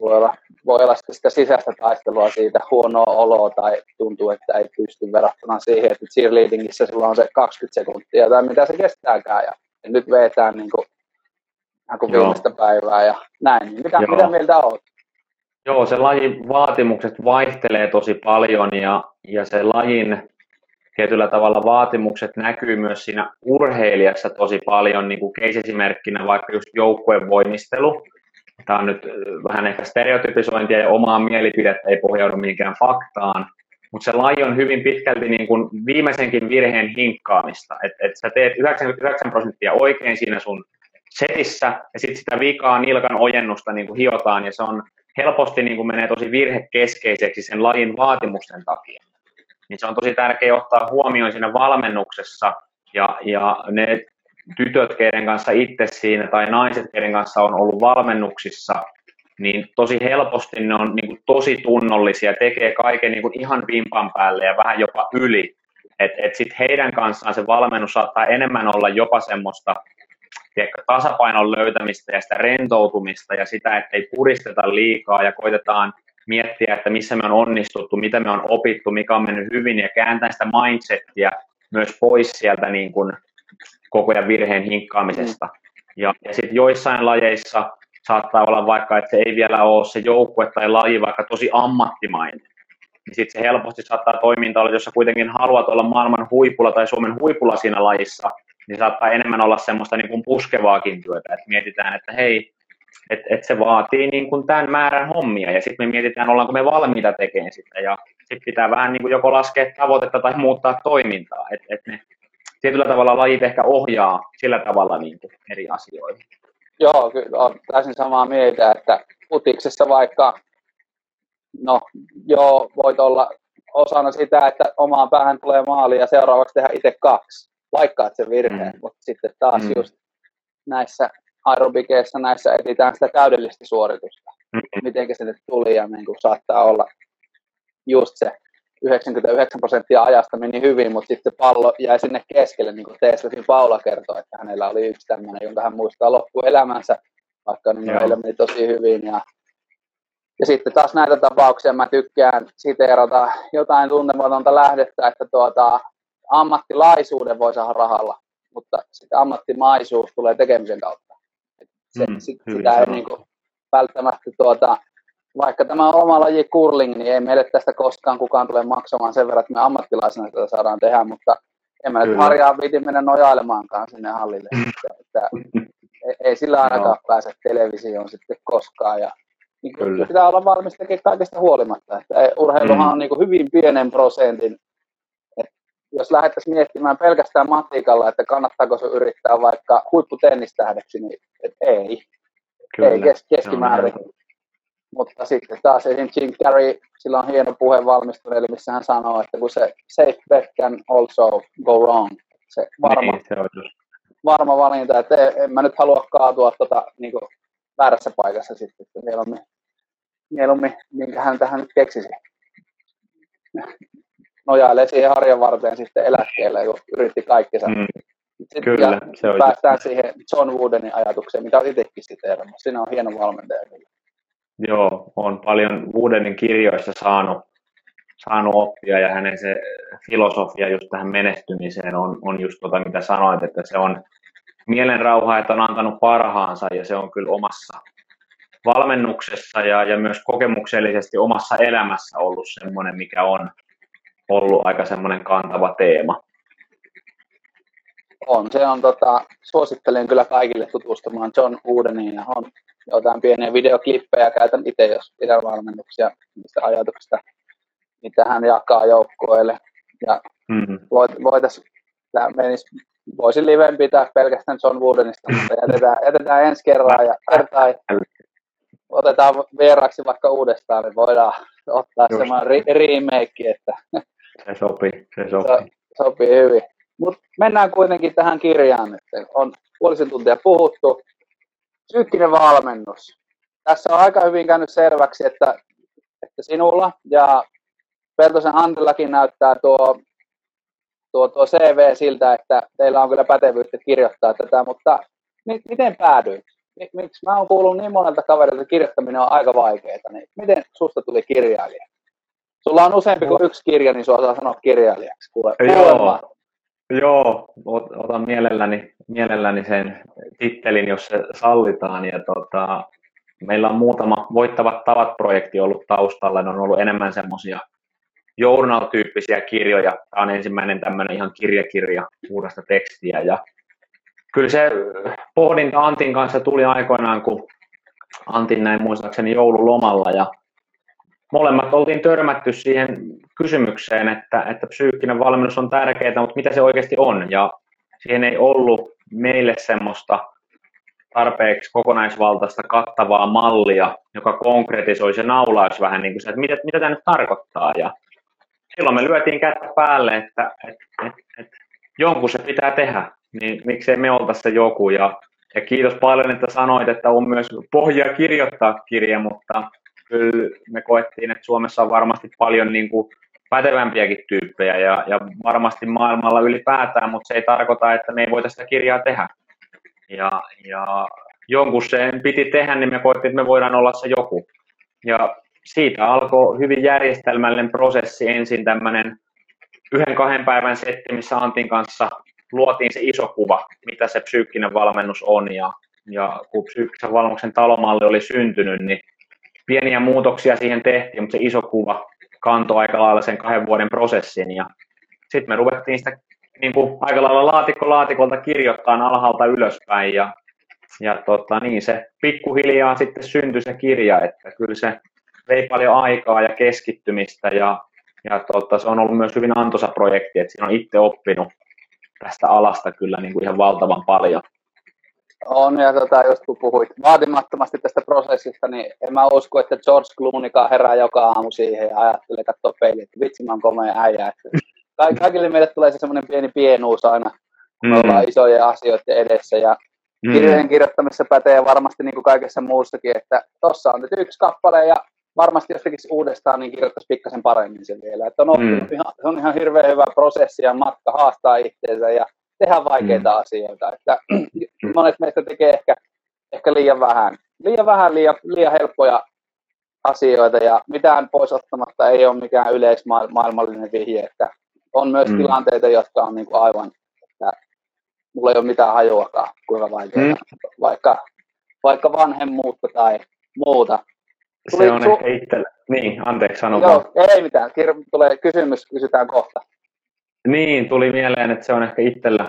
voi olla, voi olla sitä sisäistä taistelua siitä huonoa oloa tai tuntuu, että ei pysty verrattuna siihen, että cheerleadingissä sulla on se 20 sekuntia tai mitä se kestääkään ja nyt vetään niin kuin, kuin viimeistä päivää ja näin. Mitä, mitä mieltä olet? Joo, se lajin vaatimukset vaihtelee tosi paljon ja, ja se lajin tietyllä tavalla vaatimukset näkyy myös siinä urheilijassa tosi paljon, niin kuin keisesimerkkinä vaikka just joukkueen voimistelu. Tämä on nyt vähän ehkä stereotypisointia ja omaa mielipidettä ei pohjaudu mihinkään faktaan, mutta se laji on hyvin pitkälti niin kuin viimeisenkin virheen hinkkaamista. Että et sä teet 99 prosenttia oikein siinä sun setissä ja sitten sitä vikaa nilkan ojennusta niin kuin hiotaan ja se on helposti niin kuin menee tosi virhekeskeiseksi sen lajin vaatimusten takia. Niin se on tosi tärkeää ottaa huomioon siinä valmennuksessa ja, ja ne tytöt, keiden kanssa itse siinä tai naiset, keiden kanssa on ollut valmennuksissa, niin tosi helposti ne on niin kuin tosi tunnollisia, tekee kaiken niin kuin ihan vimpan päälle ja vähän jopa yli. Että et sitten heidän kanssaan se valmennus saattaa enemmän olla jopa semmoista tiedätkö, tasapainon löytämistä ja sitä rentoutumista ja sitä, että ei puristeta liikaa ja koitetaan miettiä, että missä me on onnistuttu, mitä me on opittu, mikä on mennyt hyvin ja kääntää sitä mindsettiä myös pois sieltä niin kuin koko ajan virheen hinkkaamisesta. Ja, ja sitten joissain lajeissa saattaa olla vaikka, että se ei vielä ole se joukkue tai laji vaikka tosi ammattimainen. Niin sitten se helposti saattaa toiminta olla, jos sä kuitenkin haluat olla maailman huipulla tai Suomen huipulla siinä lajissa, niin saattaa enemmän olla semmoista niin kuin puskevaakin työtä, että mietitään, että hei, että et se vaatii niin kuin tämän määrän hommia, ja sitten me mietitään, ollaanko me valmiita tekemään sitä, ja sitten pitää vähän niin kuin joko laskea tavoitetta tai muuttaa toimintaa, että et ne tietyllä tavalla lajit ehkä ohjaa sillä tavalla niin kuin eri asioihin. Joo, kyllä on täysin samaa mieltä, että putiksessa vaikka, no joo, voit olla osana sitä, että omaan päähän tulee maali ja seuraavaksi tehdä itse kaksi, vaikka se virheen, mm. mutta sitten taas mm. just näissä aerobikeissa näissä etsitään sitä täydellistä suoritusta, mm. miten se nyt tuli ja niin kuin saattaa olla just se 99 prosenttia ajasta meni hyvin, mutta sitten pallo jäi sinne keskelle, niin kuin Teslasin Paula kertoi, että hänellä oli yksi tämmöinen, jonka hän muistaa loppuelämänsä, vaikka niin meillä meni tosi hyvin. Ja, ja sitten taas näitä tapauksia mä tykkään siteerata jotain tuntematonta lähdettä, että tuota, ammattilaisuuden voi saada rahalla, mutta sitten ammattimaisuus tulee tekemisen kautta. Se, mm, sit, sitä ei niin kuin, välttämättä tuota, vaikka tämä on oma laji curling, niin ei meille tästä koskaan kukaan tule maksamaan sen verran, että me ammattilaisena sitä saadaan tehdä, mutta en mä nyt harjaa viitin mennä nojailemaankaan sinne hallille. Että, että ei sillä ainakaan no. pääse televisioon sitten koskaan. Ja, niin Kyllä. pitää olla valmis tekemään kaikesta huolimatta. Että urheiluhan mm. on niin hyvin pienen prosentin. Että jos lähdettäisiin miettimään pelkästään matikalla, että kannattaako se yrittää vaikka huipputennistähdeksi, niin et ei. Kyllä. Ei kes- keskimäärin. No, mutta sitten taas esim. Jim Carrey, sillä on hieno puhe valmistuneelle, missä hän sanoo, että kun se safe bet can also go wrong. Se varma, niin, se on just. varma valinta, että en mä nyt halua kaatua tota, niin kuin väärässä paikassa sitten, että mieluummin, mieluummin minkä hän tähän nyt keksisi. Nojailee siihen harjan varteen sitten eläkkeelle, kun yritti kaikkensa. Mm. Sitten Kyllä, se on päästään just. siihen John Woodenin ajatukseen, mitä itsekin siteerannut. Siinä on hieno valmentaja. Joo, on paljon Woodenin kirjoissa saanut, saanut oppia ja hänen se filosofia just tähän menestymiseen on, on just tota, mitä sanoit, että se on mielenrauha, että on antanut parhaansa ja se on kyllä omassa valmennuksessa ja, ja myös kokemuksellisesti omassa elämässä ollut semmoinen, mikä on ollut aika semmoinen kantava teema. On, se on tota, suosittelen kyllä kaikille tutustumaan John Woodeniin ja on jotain pieniä videoklippejä käytän itse, jos pidän valmennuksia niistä ajatuksista, mitä hän jakaa joukkueille. Ja mm-hmm. voit, voitais, menis, voisin liveen pitää pelkästään John Woodenista, mutta jätetään, jätetään ensi kerran ja kertaa, otetaan vieraaksi vaikka uudestaan, niin voidaan ottaa Just. semmoinen ri- remake, että se sopii, se sopii. Se, sopii hyvin. Mutta mennään kuitenkin tähän kirjaan, että on puolisen tuntia puhuttu, psyykkinen valmennus. Tässä on aika hyvin käynyt selväksi, että, että sinulla ja Peltosen Antillakin näyttää tuo, tuo, tuo CV siltä, että teillä on kyllä pätevyyttä kirjoittaa tätä, mutta mi- miten päädyit? Miksi mä oon kuullut niin monelta kaverilta, että kirjoittaminen on aika vaikeaa, niin miten susta tuli kirjailija? Sulla on useampi kuin yksi kirja, niin sua saa sanoa kirjailijaksi. Kuule, Joo, Joo, otan mielelläni, mielelläni sen tittelin, jos se sallitaan. Ja tota, meillä on muutama Voittavat tavat projekti ollut taustalla. Ne on ollut enemmän semmoisia journal-tyyppisiä kirjoja. Tämä on ensimmäinen tämmöinen ihan kirjakirja uudesta tekstiä. Ja kyllä se pohdinta Antin kanssa tuli aikoinaan, kun Antin näin muistaakseni joululomalla ja molemmat oltiin törmätty siihen kysymykseen, että, että psyykkinen valmennus on tärkeää, mutta mitä se oikeasti on. Ja siihen ei ollut meille semmoista tarpeeksi kokonaisvaltaista kattavaa mallia, joka konkretisoi se naulaus vähän niin kuin se, että mitä, mitä tämä nyt tarkoittaa. Ja silloin me lyötiin kättä päälle, että et, et, et, jonkun se pitää tehdä, niin miksei me oltaisi se joku. Ja, ja kiitos paljon, että sanoit, että on myös pohja kirjoittaa kirja, mutta kyllä me koettiin, että Suomessa on varmasti paljon niin kuin pätevämpiäkin tyyppejä ja, ja varmasti maailmalla ylipäätään, mutta se ei tarkoita, että me ei voita sitä kirjaa tehdä. Ja, ja jonkun sen piti tehdä, niin me koettiin, että me voidaan olla se joku. Ja siitä alkoi hyvin järjestelmällinen prosessi. Ensin tämmöinen yhden kahden päivän setti, missä Antin kanssa luotiin se iso kuva, mitä se psyykkinen valmennus on. Ja, ja kun psyykkisen valmennuksen talomalli oli syntynyt, niin pieniä muutoksia siihen tehtiin, mutta se iso kuva kantoi aika lailla sen kahden vuoden prosessin. Ja sitten me ruvettiin sitä niin kuin aika lailla laatikko laatikolta kirjoittaa alhaalta ylöspäin. Ja, ja tota, niin se pikkuhiljaa sitten syntyi se kirja, että kyllä se vei paljon aikaa ja keskittymistä ja, ja tota, se on ollut myös hyvin antoisa projekti, että siinä on itse oppinut tästä alasta kyllä niin kuin ihan valtavan paljon. On, ja tota, just kun puhuit vaatimattomasti tästä prosessista, niin en mä usko, että George Clooneykaan herää joka aamu siihen ja ajattelee katsoa peiliin, että vitsi mä oon komea äijä. Että kaikille meille tulee se semmoinen pieni pienuus aina, kun mm. ollaan isojen asioiden edessä. Ja mm. kirjojen kirjoittamisessa pätee varmasti niin kuin kaikessa muussakin, että tossa on nyt yksi kappale ja varmasti jos tekisi uudestaan, niin kirjoittaisi pikkasen paremmin sen vielä. Että on mm. ihan, se on ihan hirveän hyvä prosessi ja matka haastaa itseensä ja tehdä vaikeita mm. asioita. Että monet meistä tekee ehkä, ehkä liian vähän, liian vähän, liian, liian helppoja asioita ja mitään pois ottamatta ei ole mikään yleismaailmallinen vihje, että on myös mm. tilanteita, jotka on niin kuin aivan, että mulla ei ole mitään hajuakaan, kuinka vaikeaa, mm. vaikka, vaikka vanhemmuutta tai muuta. Tuli se on su- ehkä itsellä. Niin, anteeksi, sano Joo, ei mitään. Kir- tulee kysymys, kysytään kohta. Niin, tuli mieleen, että se on ehkä itsellä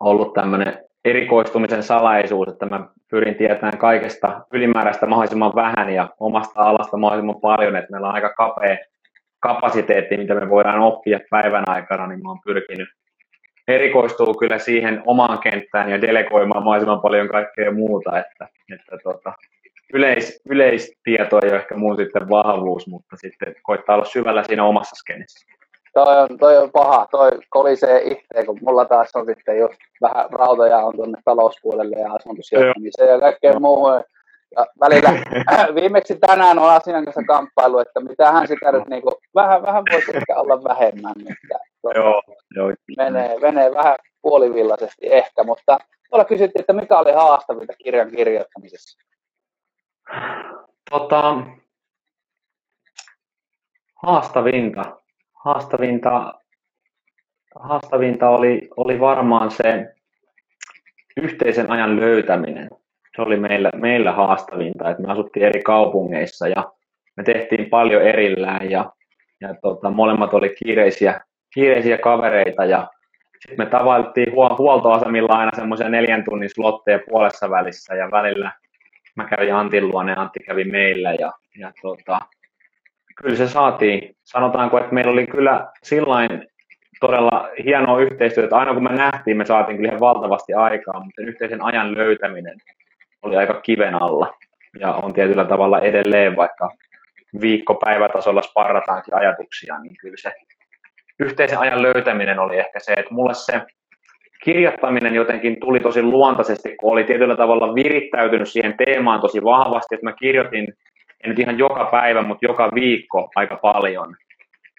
ollut tämmöinen erikoistumisen salaisuus, että mä pyrin tietämään kaikesta ylimääräistä mahdollisimman vähän ja omasta alasta mahdollisimman paljon, että meillä on aika kapea kapasiteetti, mitä me voidaan oppia päivän aikana, niin mä oon pyrkinyt erikoistuu kyllä siihen omaan kenttään ja delegoimaan mahdollisimman paljon kaikkea muuta, että, että tota, yleis, yleistieto ei ole ehkä mun sitten vahvuus, mutta sitten koittaa olla syvällä siinä omassa skenissä. Toi on, toi on paha, toi kolisee itse, kun mulla taas on sitten just vähän rautoja on tuonne talouspuolelle ja asuntosijoittamiseen ja kaikkeen muuhun. Ja välillä viimeksi tänään on asian kanssa kamppailu, että mitähän sitä nyt niin kuin, vähän, vähän voisi ehkä olla vähemmän. Että, tuota, joo, joo. Menee, menee vähän puolivillaisesti ehkä, mutta tuolla kysyttiin, että mikä oli haastavinta kirjan kirjoittamisessa? Tota, haastavinta. Haastavinta, haastavinta oli, oli varmaan se yhteisen ajan löytäminen. Se oli meillä, meillä haastavinta, että me asuttiin eri kaupungeissa ja me tehtiin paljon erillään ja, ja tota, molemmat oli kiireisiä, kiireisiä kavereita ja sitten me tavoittiin huoltoasemilla aina semmoisia neljän tunnin slotteja puolessa välissä ja välillä – mä kävin Antin luonne ja Antti kävi meillä ja, ja tota, kyllä se saatiin. Sanotaanko, että meillä oli kyllä sillain todella hienoa yhteistyötä. Aina kun me nähtiin, me saatiin kyllä valtavasti aikaa, mutta yhteisen ajan löytäminen oli aika kiven alla. Ja on tietyllä tavalla edelleen, vaikka viikkopäivätasolla sparrataankin ajatuksia, niin kyllä se yhteisen ajan löytäminen oli ehkä se, että mulle se kirjoittaminen jotenkin tuli tosi luontaisesti, kun oli tietyllä tavalla virittäytynyt siihen teemaan tosi vahvasti, että mä kirjoitin, en nyt ihan joka päivä, mutta joka viikko aika paljon.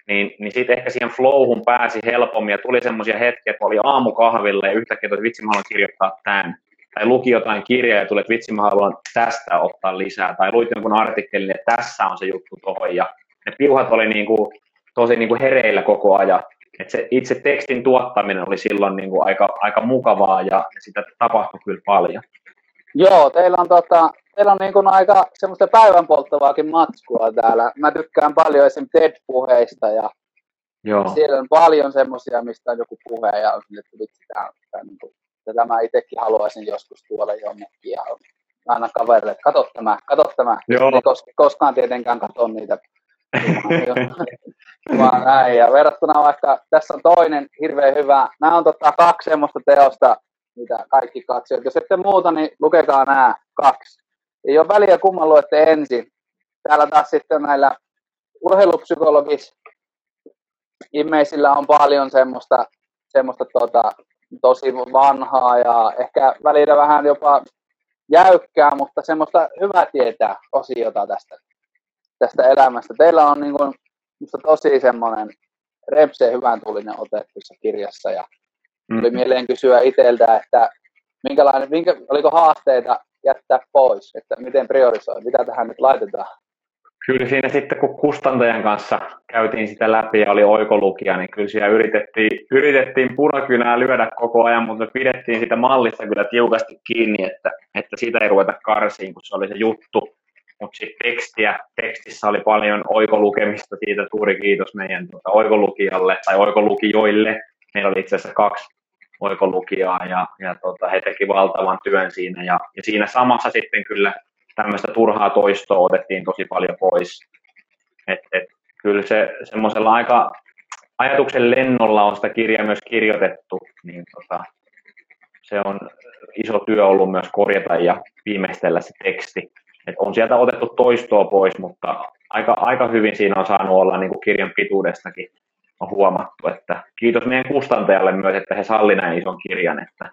Niin, niin sitten ehkä siihen flowhun pääsi helpommin ja tuli semmoisia hetkiä, että oli aamukahvilla ja yhtäkkiä, että vitsi mä haluan kirjoittaa tämän. Tai luki jotain kirjaa ja tuli, että vitsi mä haluan tästä ottaa lisää. Tai luit jonkun artikkelin, että tässä on se juttu tuohon. Ja ne piuhat oli niin kuin, tosi niin kuin hereillä koko ajan että se itse tekstin tuottaminen oli silloin niin kuin aika, aika mukavaa ja sitä tapahtui kyllä paljon. Joo, teillä on, tota, teillä on niin kuin aika semmoista päivän polttavaakin matskua täällä. Mä tykkään paljon esim. TED-puheista ja Joo. siellä on paljon semmoisia, mistä on joku puhe ja on että vitsi, tämä, tämä, niin kuin, tätä mä itsekin haluaisin joskus tuolla jonnekin ja aina kaverille, että kato tämä, kato tämä. Joo. Ei koskaan tietenkään katso niitä vaan näin. Ja verrattuna vaikka, tässä on toinen hirveän hyvä, nämä on tota kaksi semmoista teosta, mitä kaikki katsojat. Jos ette muuta, niin lukekaa nämä kaksi. Ei ole väliä kumman luette ensin. Täällä taas sitten näillä urheilupsykologis immeisillä on paljon semmoista, semmoista tota, tosi vanhaa ja ehkä välillä vähän jopa jäykkää, mutta semmoista hyvää tietää osiota tästä tästä elämästä. Teillä on niin kuin, musta tosi semmoinen repseen hyvän tulinen ote tuossa kirjassa ja mm. tuli mieleen kysyä itseltä, että minkälainen, minkä, oliko haasteita jättää pois, että miten priorisoi, mitä tähän nyt laitetaan? Kyllä siinä sitten, kun kustantajan kanssa käytiin sitä läpi ja oli oikolukija, niin kyllä siellä yritettiin, yritettiin punakynää lyödä koko ajan, mutta me pidettiin sitä mallista kyllä tiukasti kiinni, että, että siitä ei ruveta karsiin, kun se oli se juttu mutta sitten tekstiä, tekstissä oli paljon oikolukemista, siitä suuri kiitos meidän tuota, oikolukijalle tai oikolukijoille. Meillä oli itse asiassa kaksi oikolukijaa ja, ja tota, he teki valtavan työn siinä ja, ja siinä samassa sitten kyllä tämmöistä turhaa toistoa otettiin tosi paljon pois. Et, et, kyllä se semmoisella aika ajatuksen lennolla on sitä kirjaa myös kirjoitettu, niin tota, se on iso työ ollut myös korjata ja viimeistellä se teksti. Et on sieltä otettu toistoa pois, mutta aika, aika hyvin siinä on saanut olla niin kuin kirjan pituudestakin on huomattu. Että kiitos meidän kustantajalle myös, että he salli näin ison kirjan. Että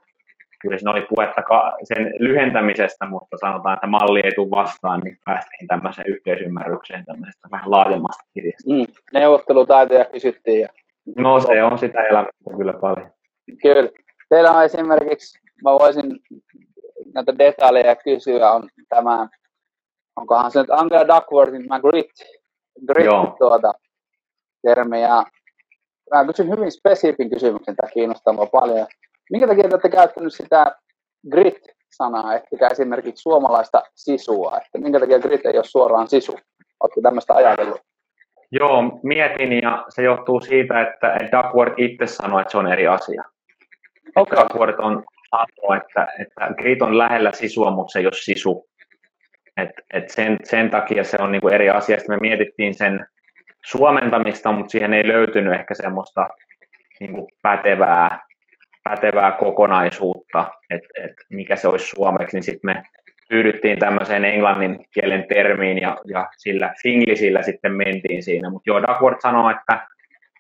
kyllä siinä oli puhetta sen lyhentämisestä, mutta sanotaan, että malli ei tule vastaan, niin päästiin tämmöiseen yhteisymmärrykseen tämmöisestä vähän laajemmasta kirjasta. Mm, neuvottelutaitoja kysyttiin. Ja... No se on sitä elämää kyllä paljon. Kyllä. Teillä on esimerkiksi, mä voisin näitä detaljeja kysyä, on tämä, onkohan se nyt Angela Duckworthin Magritte, Grit, tuota, termi. Ja mä kysyn hyvin spesifin kysymyksen, tämä kiinnostaa mua paljon. Minkä takia te olette käyttänyt sitä grit-sanaa, ettekä esimerkiksi suomalaista sisua? Että minkä takia grit ei ole suoraan sisu? Oletko tämmöistä ajatellut? Joo, mietin ja se johtuu siitä, että Duckworth itse sanoi, että se on eri asia. Okay. Duckworth on sanonut, että, että grit on lähellä sisua, mutta se ei ole sisu. Et, et sen, sen takia se on niinku eri asia. Sitten me mietittiin sen suomentamista, mutta siihen ei löytynyt ehkä semmoista niinku pätevää pätevää kokonaisuutta, että et mikä se olisi suomeksi, niin sitten me tyydyttiin tämmöiseen englannin kielen termiin ja, ja sillä finglisillä sitten mentiin siinä. Mutta joo, Duckworth sanoo, että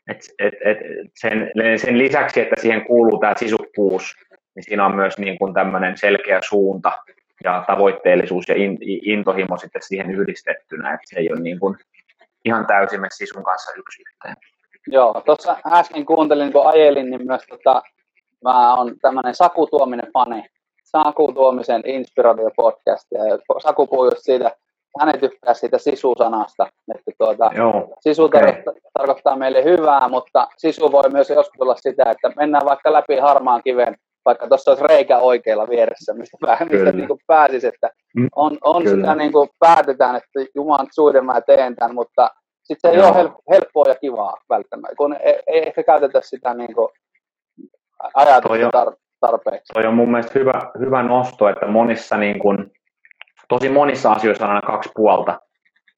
et, et, et sen, sen lisäksi, että siihen kuuluu tämä sisukkuus, niin siinä on myös niin kuin tämmöinen selkeä suunta ja tavoitteellisuus ja in, intohimo sitten siihen yhdistettynä, että se ei ole niin kuin ihan täysin sisun kanssa yksi yhteen. Joo, tuossa äsken kuuntelin, kun ajelin, niin myös tota, Mä oon tämmönen Saku Tuominen fani. Saku Tuomisen podcast ja Saku puhuu just siitä, hän ei tykkää siitä sisusanasta. Että tuota, Joo, sisu okay. tarkoittaa, tarkoittaa meille hyvää, mutta sisu voi myös joskus olla sitä, että mennään vaikka läpi harmaan kiven, vaikka tuossa olisi reikä oikealla vieressä, mistä, mistä niin kuin pääsisi, että mm, on, on sitä niin kuin päätetään, että Jumalan suiden mä teen tämän, mutta sitten se ei Joo. ole helppoa ja kivaa välttämättä, kun ei, ei ehkä käytetä sitä niin kuin ajatusta tar- tarpeeksi. Toi on mun mielestä hyvä, hyvä nosto, että monissa niin kun, tosi monissa asioissa on aina kaksi puolta.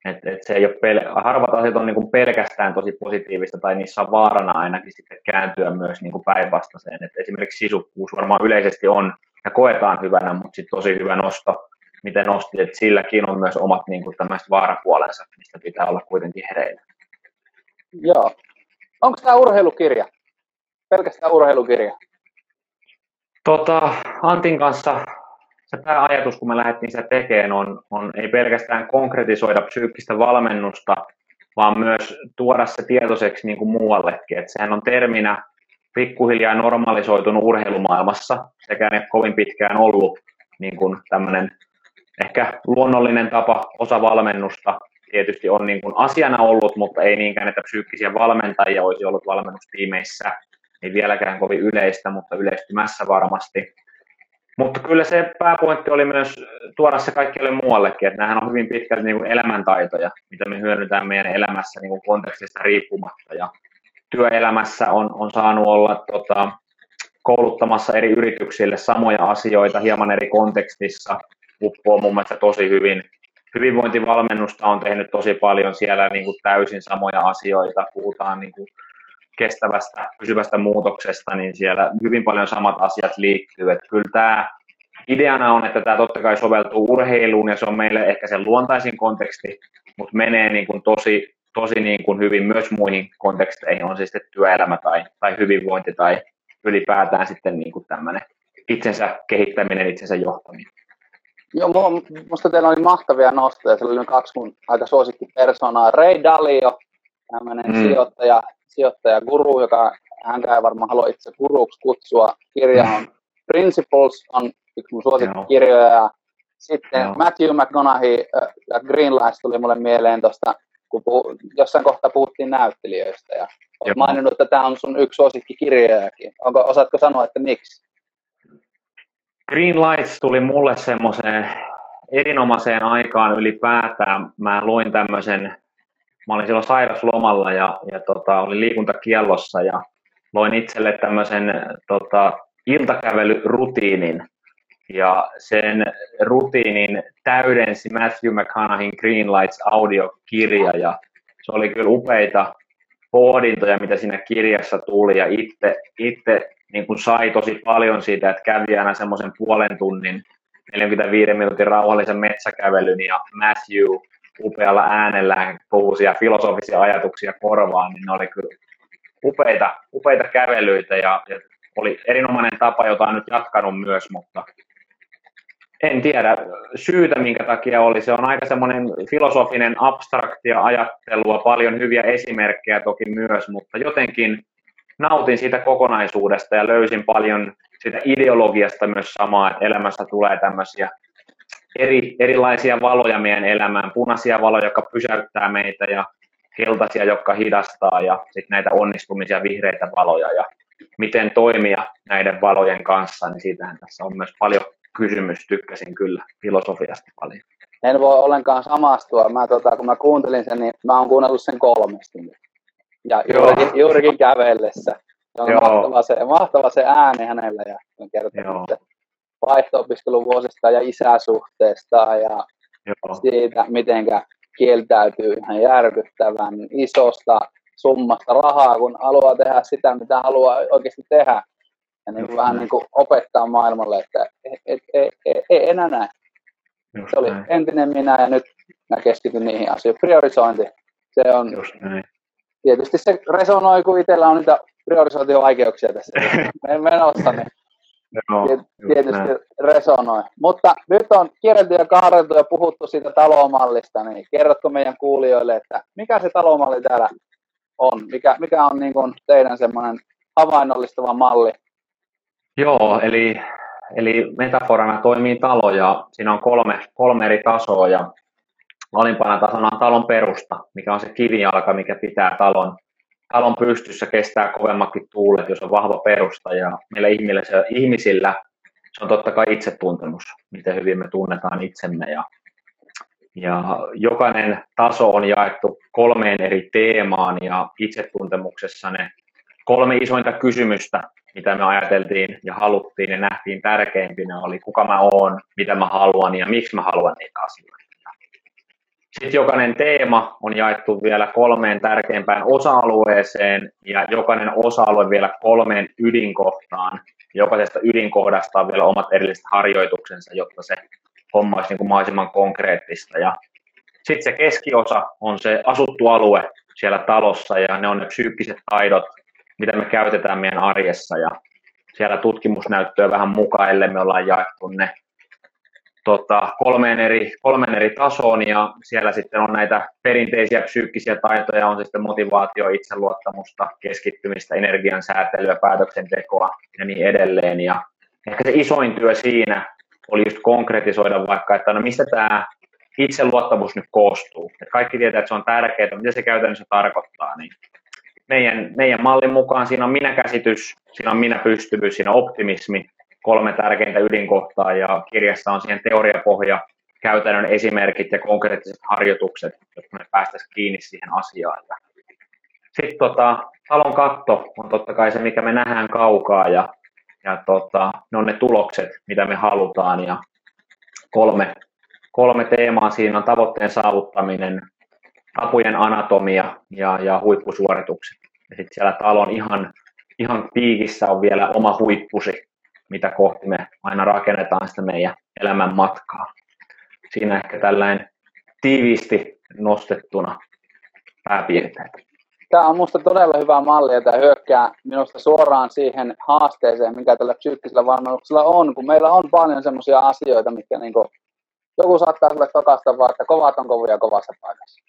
Et, et se ei ole pel- harvat asiat on niin pelkästään tosi positiivista tai niissä on vaarana ainakin sitten kääntyä myös niin päinvastaiseen. Et esimerkiksi sisukkuus varmaan yleisesti on ja koetaan hyvänä, mutta sitten tosi hyvä nosto, miten nostit, että silläkin on myös omat niin kuin, vaarapuolensa, mistä pitää olla kuitenkin hereillä. Joo. Onko tämä urheilukirja? pelkästään urheilukirja? Tota, Antin kanssa se pääajatus, kun me lähdettiin sitä tekemään, on, on ei pelkästään konkretisoida psyykkistä valmennusta, vaan myös tuoda se tietoiseksi niin kuin muuallekin. Et sehän on terminä pikkuhiljaa normalisoitunut urheilumaailmassa, sekä ne kovin pitkään ollut niin kuin tämmöinen ehkä luonnollinen tapa osa valmennusta. Tietysti on niin kuin asiana ollut, mutta ei niinkään, että psyykkisiä valmentajia olisi ollut valmennustiimeissä ei vieläkään kovin yleistä, mutta yleistymässä varmasti. Mutta kyllä se pääpointti oli myös tuoda se kaikkialle muuallekin, että nämähän on hyvin pitkälti niin kuin elämäntaitoja, mitä me hyödyntää meidän elämässä niin kuin kontekstista riippumatta. Ja työelämässä on, on saanut olla tota, kouluttamassa eri yrityksille samoja asioita hieman eri kontekstissa. Uppo on mun mielestä tosi hyvin. Hyvinvointivalmennusta on tehnyt tosi paljon siellä niin kuin täysin samoja asioita. Puhutaan niin kuin kestävästä, pysyvästä muutoksesta, niin siellä hyvin paljon samat asiat liittyy. Että kyllä tämä ideana on, että tämä totta kai soveltuu urheiluun ja se on meille ehkä sen luontaisin konteksti, mutta menee niin kuin tosi, tosi niin kuin hyvin myös muihin konteksteihin, on se sitten työelämä tai, tai hyvinvointi tai ylipäätään sitten niin kuin tämmöinen itsensä kehittäminen, itsensä johtaminen. Joo, minusta teillä oli mahtavia nostoja. Siellä oli kaksi mun aika persoonaa. Ray Dalio, tämmöinen mm. sijoittaja, sijoittaja guru, joka hän ei varmaan halua itse guruksi kutsua. Kirja on Principles, on yksi mun suosikkikirjoja. Ja sitten Joo. Matthew McConaughey ja Greenlights tuli mulle mieleen tuosta, kun puhu, jossain kohtaa puhuttiin näyttelijöistä. Ja olet maininnut, että tämä on sun yksi suosikkikirjojakin. Onko, osaatko sanoa, että miksi? Green Lights tuli mulle semmoiseen erinomaiseen aikaan ylipäätään. Mä luin tämmöisen mä olin silloin sairaslomalla ja, ja tota, olin liikuntakiellossa ja loin itselle tämmöisen tota, iltakävelyrutiinin. Ja sen rutiinin täydensi Matthew McConaugheyn Green Lights audiokirja ja se oli kyllä upeita pohdintoja, mitä siinä kirjassa tuli, ja itse, itse niin kuin sai tosi paljon siitä, että kävi aina semmoisen puolen tunnin 45 minuutin rauhallisen metsäkävelyn, ja Matthew upealla äänellään puhui filosofisia ajatuksia korvaan, niin ne oli kyllä upeita, upeita kävelyitä, ja, ja oli erinomainen tapa, jota on nyt jatkanut myös, mutta en tiedä syytä, minkä takia oli. Se on aika semmoinen filosofinen abstraktia ajattelua, paljon hyviä esimerkkejä toki myös, mutta jotenkin nautin siitä kokonaisuudesta ja löysin paljon siitä ideologiasta myös samaa, että elämässä tulee tämmöisiä eri, erilaisia valoja meidän elämään, punaisia valoja, jotka pysäyttää meitä ja keltaisia, jotka hidastaa ja sitten näitä onnistumisia vihreitä valoja ja miten toimia näiden valojen kanssa, niin siitähän tässä on myös paljon kysymys, tykkäsin kyllä filosofiasta paljon. En voi ollenkaan samastua. Mä, tota, kun mä kuuntelin sen, niin mä oon kuunnellut sen kolmesti. Ja juurikin, juurikin kävellessä. Se on mahtava se, mahtava se ääni hänellä ja on kertonut vaihto-opiskelun vuosista ja isäsuhteesta ja Joo. siitä, miten kieltäytyy ihan järkyttävän isosta summasta rahaa, kun haluaa tehdä sitä, mitä haluaa oikeasti tehdä ja niin kuin vähän niin kuin opettaa maailmalle, että ei, ei, ei, ei, ei enää näin. Just se oli näin. entinen minä ja nyt mä keskityn niihin asioihin. Priorisointi, se on... Just näin. Tietysti se resonoi, kun itsellä on niitä priorisointivaikeuksia tässä menossa, niin Joo, tietysti näin. resonoi. Mutta nyt on kierrelty ja kaareltu ja puhuttu siitä talomallista, niin kerrotko meidän kuulijoille, että mikä se talomalli täällä on? Mikä, mikä on niin kuin teidän semmoinen havainnollistava malli Joo, eli, eli metaforana toimii talo ja siinä on kolme, kolme eri tasoa ja alimpana tasona on talon perusta, mikä on se kivijalka, mikä pitää talon, talon pystyssä, kestää kovemmakin tuulet, jos on vahva perusta ja meillä ihmisillä, se, ihmisillä se on totta kai itsetuntemus, miten hyvin me tunnetaan itsemme ja, ja jokainen taso on jaettu kolmeen eri teemaan ja itsetuntemuksessa ne kolme isointa kysymystä mitä me ajateltiin ja haluttiin ja nähtiin tärkeimpinä oli, kuka mä oon, mitä mä haluan ja miksi mä haluan niitä asioita. Sitten jokainen teema on jaettu vielä kolmeen tärkeimpään osa-alueeseen ja jokainen osa-alue vielä kolmeen ydinkohtaan. Jokaisesta ydinkohdasta on vielä omat erilliset harjoituksensa, jotta se homma olisi niin kuin mahdollisimman konkreettista. Ja sitten se keskiosa on se asuttu alue siellä talossa ja ne on ne psyykkiset taidot, mitä me käytetään meidän arjessa ja siellä tutkimusnäyttöä vähän mukaille me ollaan jaettu ne tota, kolmeen, eri, kolmeen eri tasoon ja siellä sitten on näitä perinteisiä psyykkisiä taitoja, on sitten motivaatio, itseluottamusta, keskittymistä, energian säätelyä, päätöksentekoa ja niin edelleen. Ja ehkä se isoin työ siinä oli just konkretisoida vaikka, että no mistä tämä itseluottamus nyt koostuu. Et kaikki tietää, että se on tärkeää, mitä se käytännössä tarkoittaa. Niin meidän, meidän mallin mukaan siinä on minäkäsitys, siinä on minäpystyvyys, siinä on optimismi, kolme tärkeintä ydinkohtaa ja kirjassa on siihen teoriapohja, käytännön esimerkit ja konkreettiset harjoitukset, jotta me päästäisiin kiinni siihen asiaan. Sitten tota, talon katto on totta kai se, mikä me nähdään kaukaa ja, ja tota, ne on ne tulokset, mitä me halutaan ja kolme, kolme teemaa siinä on tavoitteen saavuttaminen, tapojen anatomia ja, ja huippusuoritukset. Ja sitten siellä talon ihan, ihan piikissä on vielä oma huippusi, mitä kohti me aina rakennetaan sitä meidän elämän matkaa. Siinä ehkä tällainen tiiviisti nostettuna pääpiirteet. Tämä on minusta todella hyvä malli ja tämä hyökkää minusta suoraan siihen haasteeseen, mikä tällä psyykkisellä valmennuksella on, kun meillä on paljon sellaisia asioita, mitkä niin kuin, joku saattaa sulle tokasta vaan, että kovat on kovia kovassa paikassa.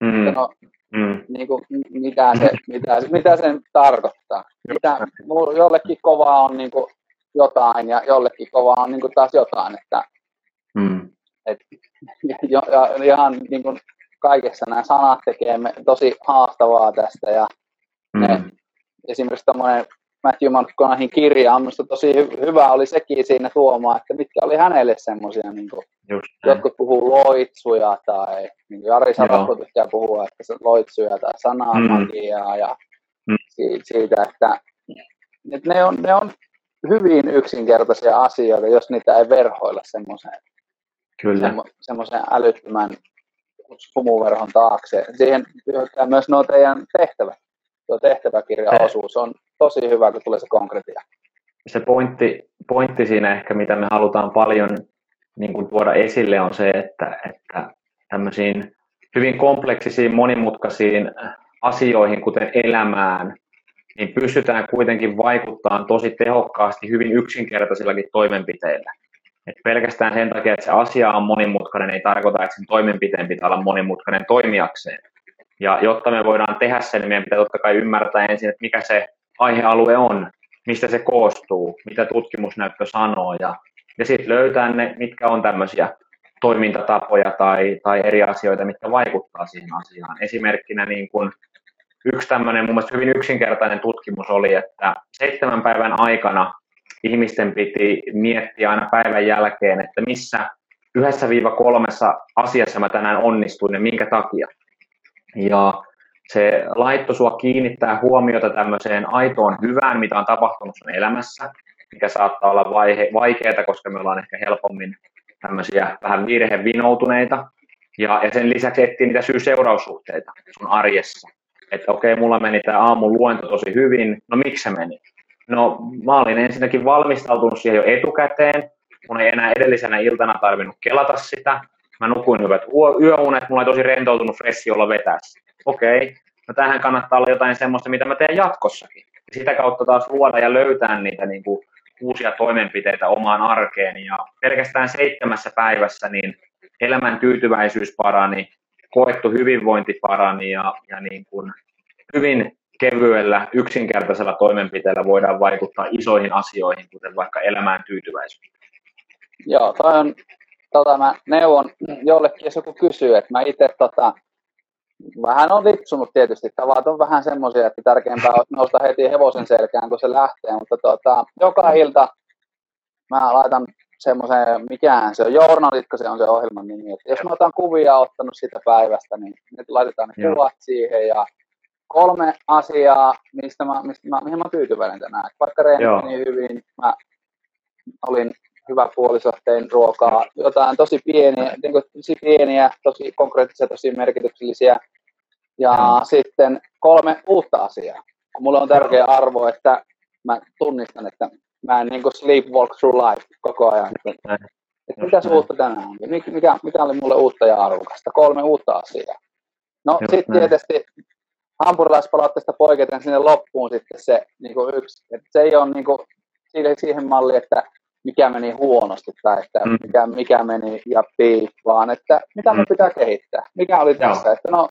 Mm. No, mm. Niin kuin, mitä, se, mitä, mitä se tarkoittaa. Mitä, jollekin kovaa on niin kuin jotain ja jollekin kovaa on niin kuin taas jotain. Että, mm. et, ja, ja, ihan niin kuin kaikessa nämä sanat tekee tosi haastavaa tästä ja mm. ne, esimerkiksi tämmöinen Matthew McConaughey kirja on minusta tosi hyvä oli sekin siinä tuomaan, että mitkä oli hänelle semmoisia, niin jotkut puhuu loitsuja tai niin kuin Jari Sarappo tykkää puhua, että se loitsuja tai sanamagiaa mm. ja mm. siitä, että, että ne, on, ne on hyvin yksinkertaisia asioita, jos niitä ei verhoilla semmoiseen, Kyllä. Semmo, semmoiseen älyttömän sumuverhon taakse. Siihen hyökkää myös nuo teidän tehtävät. tuo tehtäväkirjaosuus on tosi hyvä, kun tulee se konkretia. Se pointti, pointti siinä ehkä, mitä me halutaan paljon niin kuin tuoda esille, on se, että, että tämmöisiin hyvin kompleksisiin, monimutkaisiin asioihin, kuten elämään, niin pystytään kuitenkin vaikuttamaan tosi tehokkaasti hyvin yksinkertaisillakin toimenpiteillä. Et pelkästään sen takia, että se asia on monimutkainen, ei tarkoita, että sen toimenpiteen pitää olla monimutkainen toimijakseen. Ja jotta me voidaan tehdä sen, niin meidän pitää totta kai ymmärtää ensin, että mikä se aihealue on, mistä se koostuu, mitä tutkimusnäyttö sanoo, ja, ja sitten löytää ne, mitkä on tämmöisiä toimintatapoja tai, tai eri asioita, mitkä vaikuttaa siihen asiaan. Esimerkkinä niin kun yksi tämmöinen mun mielestä hyvin yksinkertainen tutkimus oli, että seitsemän päivän aikana ihmisten piti miettiä aina päivän jälkeen, että missä yhdessä viiva kolmessa asiassa mä tänään onnistuin ja minkä takia. Ja se laitto sua kiinnittää huomiota tämmöiseen aitoon hyvään, mitä on tapahtunut sun elämässä, mikä saattaa olla vaikeaa, koska me ollaan ehkä helpommin tämmöisiä vähän virhevinoutuneita. Ja, ja sen lisäksi etsii niitä syy-seuraussuhteita sun arjessa. Että okei, okay, mulla meni tämä aamun luento tosi hyvin, no miksi se meni? No mä olin ensinnäkin valmistautunut siihen jo etukäteen, mun ei enää edellisenä iltana tarvinnut kelata sitä, mä nukuin hyvät yöunet, mulla oli tosi rentoutunut fressi olla vetää Okei, okay. no tähän kannattaa olla jotain semmoista, mitä mä teen jatkossakin. Ja sitä kautta taas luoda ja löytää niitä niin kuin uusia toimenpiteitä omaan arkeen. Ja pelkästään seitsemässä päivässä niin elämän tyytyväisyys parani, koettu hyvinvointi parani ja, ja niin kuin hyvin kevyellä, yksinkertaisella toimenpiteellä voidaan vaikuttaa isoihin asioihin, kuten vaikka elämään tyytyväisyyteen. Joo, toi on, tota, mä neuvon jollekin, jos joku kysyy, että mä itse tota, vähän on lipsunut tietysti. Tavat on vähän semmoisia, että tärkeämpää on nousta heti hevosen selkään, kun se lähtee. Mutta tota, joka ilta mä laitan semmoisen, mikään se on, journalitko se on se ohjelman nimi. Että jos mä otan kuvia ottanut sitä päivästä, niin nyt laitetaan ne kuvat siihen ja kolme asiaa, mistä mä, mistä mä, mihin mä tyytyväinen tänään. Vaikka reeni meni hyvin, mä olin hyvä puoliso, tein ruokaa, jotain tosi pieniä, niin kuin, tosi pieniä, tosi konkreettisia, tosi merkityksellisiä. Ja mm. sitten kolme uutta asiaa. Mulla on tärkeä arvo, että mä tunnistan, että mä en niin kuin sleepwalk through life koko ajan. Että, että mitä uutta tänään on? Mikä, mikä oli mulle uutta ja arvokasta? Kolme uutta asiaa. No sitten tietysti hampurilaispalautteesta poiketen sinne loppuun sitten se niin kuin yksi. Että se ei ole niin kuin, siihen, siihen malliin, että mikä meni huonosti tai että mm. mikä, mikä meni ja pii, vaan että mitä mm. me pitää kehittää. Mikä oli tässä, Joo. että no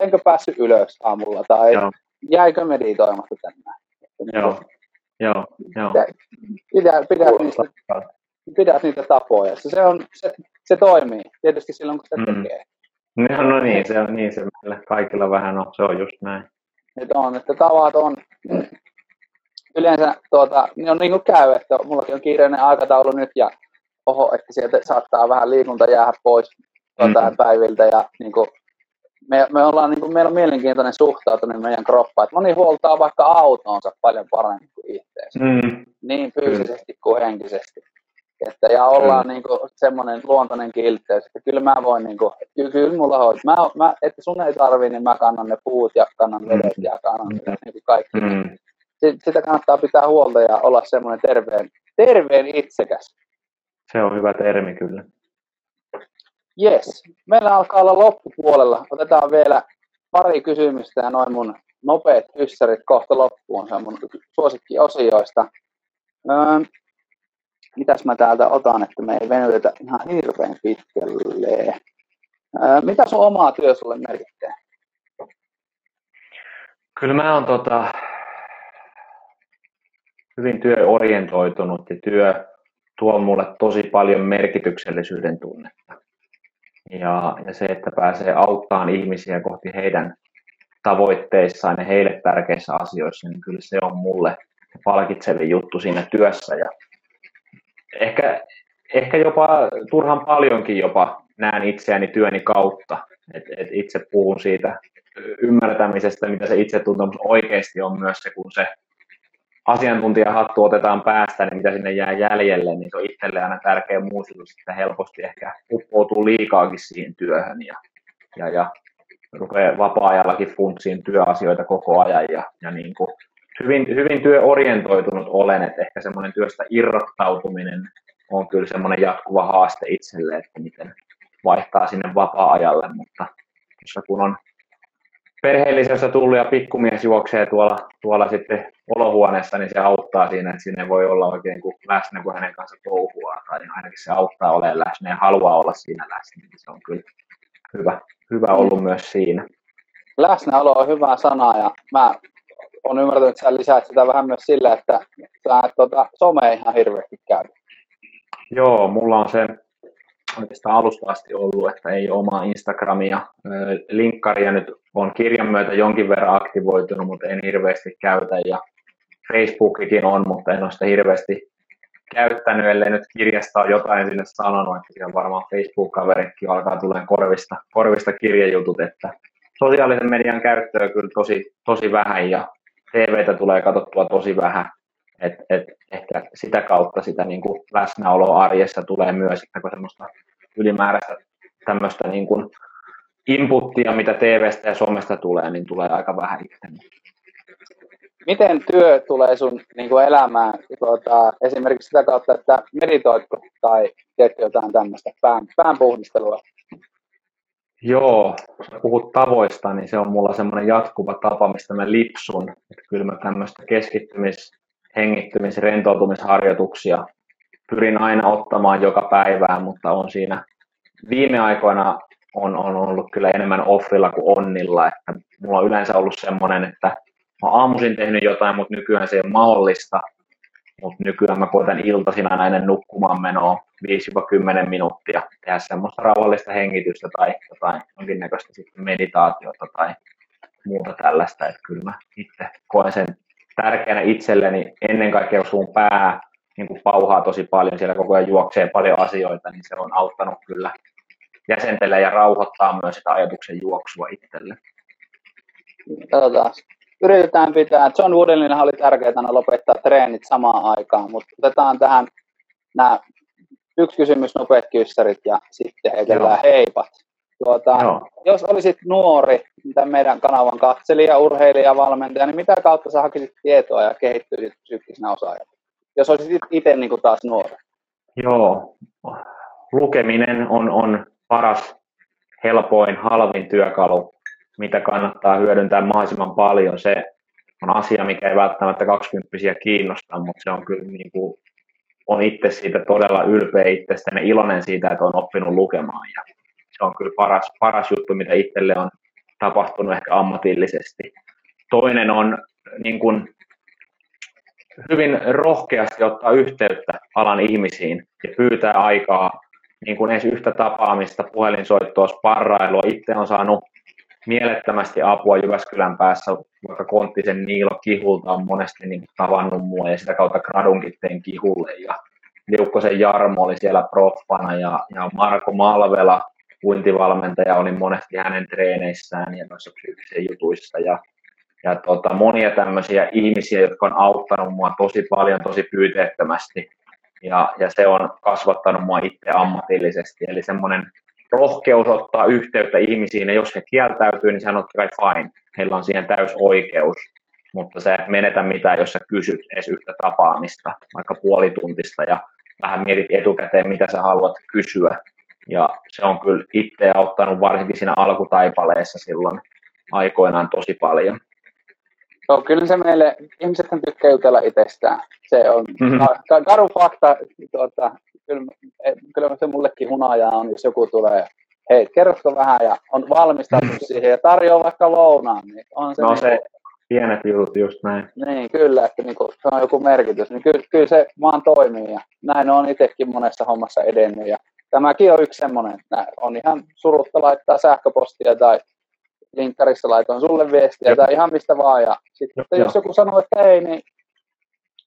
enkö päässyt ylös aamulla tai Joo. jäikö meditoimatta tänään. Niin Joo. Joo. Joo. Pidä, pidä, niistä, pidä niitä tapoja. Se, on, se, se toimii tietysti silloin, kun sitä mm. tekee. No, no niin, se on niin se meillä kaikilla vähän on, se on just näin. Että on, että tavat on, yleensä tuota, niin on niin kuin käy, että mullakin on kiireinen aikataulu nyt ja oho, että sieltä saattaa vähän liikunta jäädä pois tuota, mm-hmm. päiviltä ja niin kuin, me, me ollaan, niin kuin, meillä on mielenkiintoinen suhtautuminen meidän kroppaan, että moni huoltaa vaikka autonsa paljon paremmin kuin itseensä, mm. niin fyysisesti mm. kuin henkisesti. Että, ja ollaan mm. niin kuin, semmoinen luontainen kiltteys, että kyllä mä voin, niin kuin, kyllä, kyllä mulla on, mä, mä, että sun ei tarvi, niin mä kannan ne puut ja kannan vedet ja kannan mm. niin kaikki. Mm sitä kannattaa pitää huolta ja olla semmoinen terveen, terveen itsekäs. Se on hyvä termi kyllä. Yes. Meillä alkaa olla loppupuolella. Otetaan vielä pari kysymystä ja noin mun nopeat kyssärit kohta loppuun. Se on mun suosikkiosioista. Öö, mitäs mä täältä otan, että me ei venytetä ihan hirveän pitkälle. Öö, mitä sun omaa työ sulle merkittää? Kyllä mä oon tota, hyvin työorientoitunut ja työ tuo mulle tosi paljon merkityksellisyyden tunnetta. Ja, ja se, että pääsee auttamaan ihmisiä kohti heidän tavoitteissaan ja heille tärkeissä asioissa, niin kyllä se on mulle palkitsevin juttu siinä työssä. Ja ehkä, ehkä jopa turhan paljonkin jopa näen itseäni työni kautta. Et, et itse puhun siitä ymmärtämisestä, mitä se itsetuntemus oikeasti on myös se, kun se asiantuntijahattu otetaan päästä, niin mitä sinne jää jäljelle, niin se on itselle aina tärkeä muistutus, että helposti. Ehkä uppoutuu liikaakin siihen työhön ja, ja, ja rupeaa vapaa-ajallakin funtsiin työasioita koko ajan ja, ja niin kuin hyvin, hyvin työorientoitunut olen, että ehkä semmoinen työstä irrottautuminen on kyllä semmoinen jatkuva haaste itselle, että miten vaihtaa sinne vapaa-ajalle, mutta kun on perheellisessä tullut ja pikkumies juoksee tuolla, tuolla sitten olohuoneessa, niin se auttaa siinä, että sinne voi olla oikein kuin läsnä, kun hänen kanssa touhua, tai ainakin se auttaa olemaan läsnä ja haluaa olla siinä läsnä, niin se on kyllä hyvä, hyvä ollut myös siinä. Läsnäolo on hyvä sana, ja mä olen ymmärtänyt, että sä lisäät sitä vähän myös sillä, että sä et tuota, some ihan hirveästi käy. Joo, mulla on se oikeastaan alusta asti ollut, että ei omaa Instagramia. Linkkaria nyt on kirjan myötä jonkin verran aktivoitunut, mutta en hirveästi käytä. Ja Facebookikin on, mutta en ole sitä hirveästi käyttänyt, ellei nyt kirjasta ole jotain sinne sanonut, että siellä varmaan Facebook-kaveritkin alkaa tulemaan korvista, korvista kirjajutut, että sosiaalisen median käyttöä kyllä tosi, tosi vähän ja TVtä tulee katsottua tosi vähän, et, et ehkä sitä kautta sitä niin kuin läsnäoloa arjessa tulee myös, että kun semmoista ylimääräistä tämmöistä niin kuin inputtia, mitä TVstä ja somesta tulee, niin tulee aika vähän itse. Miten työ tulee sun niin kuin elämään tuota, esimerkiksi sitä kautta, että meditoitko tai teetkö jotain tämmöistä pään, pään puhdistelua? Joo, kun puhut tavoista, niin se on mulla semmoinen jatkuva tapa, mistä mä lipsun. Että kyllä mä tämmöistä keskittymis, hengittymis, rentoutumisharjoituksia pyrin aina ottamaan joka päivään, mutta on siinä viime aikoina on, on ollut kyllä enemmän offilla kuin onnilla, että mulla on yleensä ollut semmoinen, että mä aamuisin tehnyt jotain, mutta nykyään se ei ole mahdollista, mutta nykyään mä koitan iltaisin aina ennen nukkumaan menoa 5-10 minuuttia tehdä semmoista rauhallista hengitystä tai jotain jonkinnäköistä sitten meditaatiota tai muuta tällaista, että kyllä mä itse koen sen tärkeänä itselleni ennen kaikkea, jos sun pää niin kuin pauhaa tosi paljon, siellä koko ajan juoksee paljon asioita, niin se on auttanut kyllä jäsentellä ja rauhoittaa myös sitä ajatuksen juoksua itselle. Katsotaan. Yritetään pitää. John Woodenilla oli tärkeää lopettaa treenit samaan aikaan, mutta otetaan tähän nämä yksi kysymys, nopeat kyssärit ja sitten heitellään heipat. Tuota, jos olisit nuori, tämän meidän kanavan katselija, urheilija, valmentaja, niin mitä kautta sä hakisit tietoa ja kehittyisit psyykkisenä osaajana? Jos olisit itse niin kuin taas nuori. Joo, lukeminen on, on paras, helpoin, halvin työkalu, mitä kannattaa hyödyntää mahdollisimman paljon. Se on asia, mikä ei välttämättä 20 kiinnosta, mutta se on kyllä niin kuin, on itse siitä todella ylpeä itsestä ja iloinen siitä, että on oppinut lukemaan. Ja se on kyllä paras, paras juttu, mitä itselle on tapahtunut ehkä ammatillisesti. Toinen on niin kuin, hyvin rohkeasti ottaa yhteyttä alan ihmisiin ja pyytää aikaa niin kuin edes yhtä tapaamista, puhelinsoittoa, sparrailua. Itse on saanut mielettömästi apua Jyväskylän päässä, vaikka Konttisen Niilo Kihulta on monesti niin tavannut mua ja sitä kautta Gradunkin tein Kihulle ja Liukkosen Jarmo oli siellä proffana ja, ja Marko Malvela, uintivalmentaja, oli monesti hänen treeneissään ja noissa psyykkisissä jutuissa. Ja, ja tota, monia tämmöisiä ihmisiä, jotka on auttanut mua tosi paljon, tosi pyyteettömästi. Ja, ja se on kasvattanut mua itse ammatillisesti, eli semmoinen rohkeus ottaa yhteyttä ihmisiin, ja jos he kieltäytyy, niin totta kai fine. Heillä on siihen täys oikeus, mutta se et menetä mitään, jos sä kysyt edes yhtä tapaamista, vaikka puolituntista, ja vähän mietit etukäteen, mitä sä haluat kysyä. Ja se on kyllä itse auttanut varsinkin siinä alkutaipaleessa silloin aikoinaan tosi paljon. Joo, kyllä se meille, ihmiset tykkää jutella itsestään. Se on mm-hmm. karu fakta, tuota, kyllä, eh, kyllä se mullekin hunaja on, jos joku tulee, hei, kerrotko vähän ja on valmistautunut mm-hmm. siihen ja tarjoaa vaikka lounaan, niin on se, no, niin se pienet jutut just näin. Niin, kyllä, että niin kuin, se on joku merkitys, niin kyllä, kyllä se vaan toimii ja näin on itsekin monessa hommassa edennyt ja tämäkin on yksi semmoinen, että on ihan surutta laittaa sähköpostia tai linkkarissa laitoin sulle viestiä tai ihan mistä vaan. Ja sitten jos joku sanoo, että ei, niin,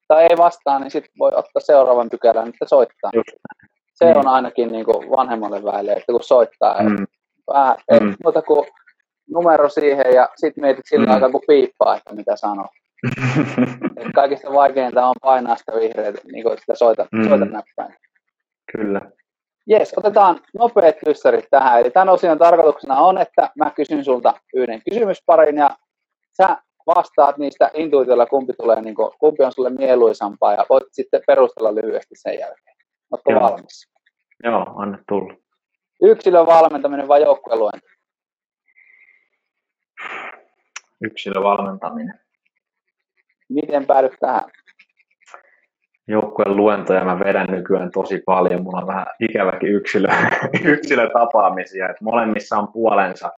tai ei vastaa, niin sitten voi ottaa seuraavan pykälän, että soittaa. Just. Se mm. on ainakin niin kuin vanhemmalle väelle, että kun soittaa, mm. vähän, mm. muuta kuin numero siihen ja sitten mietit sillä mm. aikaa, kun piippaa, että mitä sanoo. kaikista vaikeinta on painaa sitä vihreää, niin kuin sitä soita, mm. soita näppäin. Kyllä. Jes, otetaan nopeat kyssärit tähän. Eli tämän osion tarkoituksena on, että mä kysyn sulta yhden kysymysparin ja sä vastaat niistä intuitiolla, kumpi, tulee, niin kuin, kumpi on sulle mieluisampaa ja voit sitten perustella lyhyesti sen jälkeen. Oletko Joo. valmis? Joo, anna tulla. Yksilön valmentaminen vai joukkueluento? Yksilön valmentaminen. Miten päädyt tähän? Joukkueen luentoja mä vedän nykyään tosi paljon. Mulla on vähän ikäväkin yksilö, yksilötapaamisia. Et molemmissa on puolensa.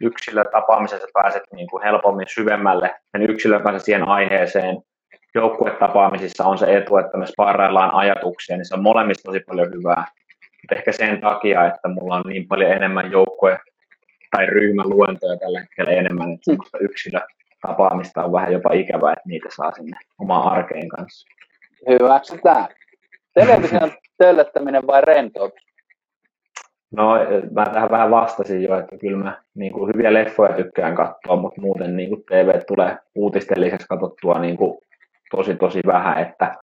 Yksilötapaamisessa pääset niin kuin helpommin syvemmälle sen yksilön kanssa siihen aiheeseen. Joukkuetapaamisissa on se etu, että me sparraillaan ajatuksia, niin se on molemmissa tosi paljon hyvää. Mutta ehkä sen takia, että mulla on niin paljon enemmän joukkue tai ryhmäluentoja tällä hetkellä enemmän, että yksilötapaamista on vähän jopa ikävää, että niitä saa sinne omaan arkeen kanssa. Hyväksytään. Television töllöttäminen vai rentoutus? No, mä tähän vähän vastasin jo, että kyllä mä niin kuin hyviä leffoja tykkään katsoa, mutta muuten niin kuin TV tulee uutisten lisäksi katsottua niin kuin tosi tosi vähän, että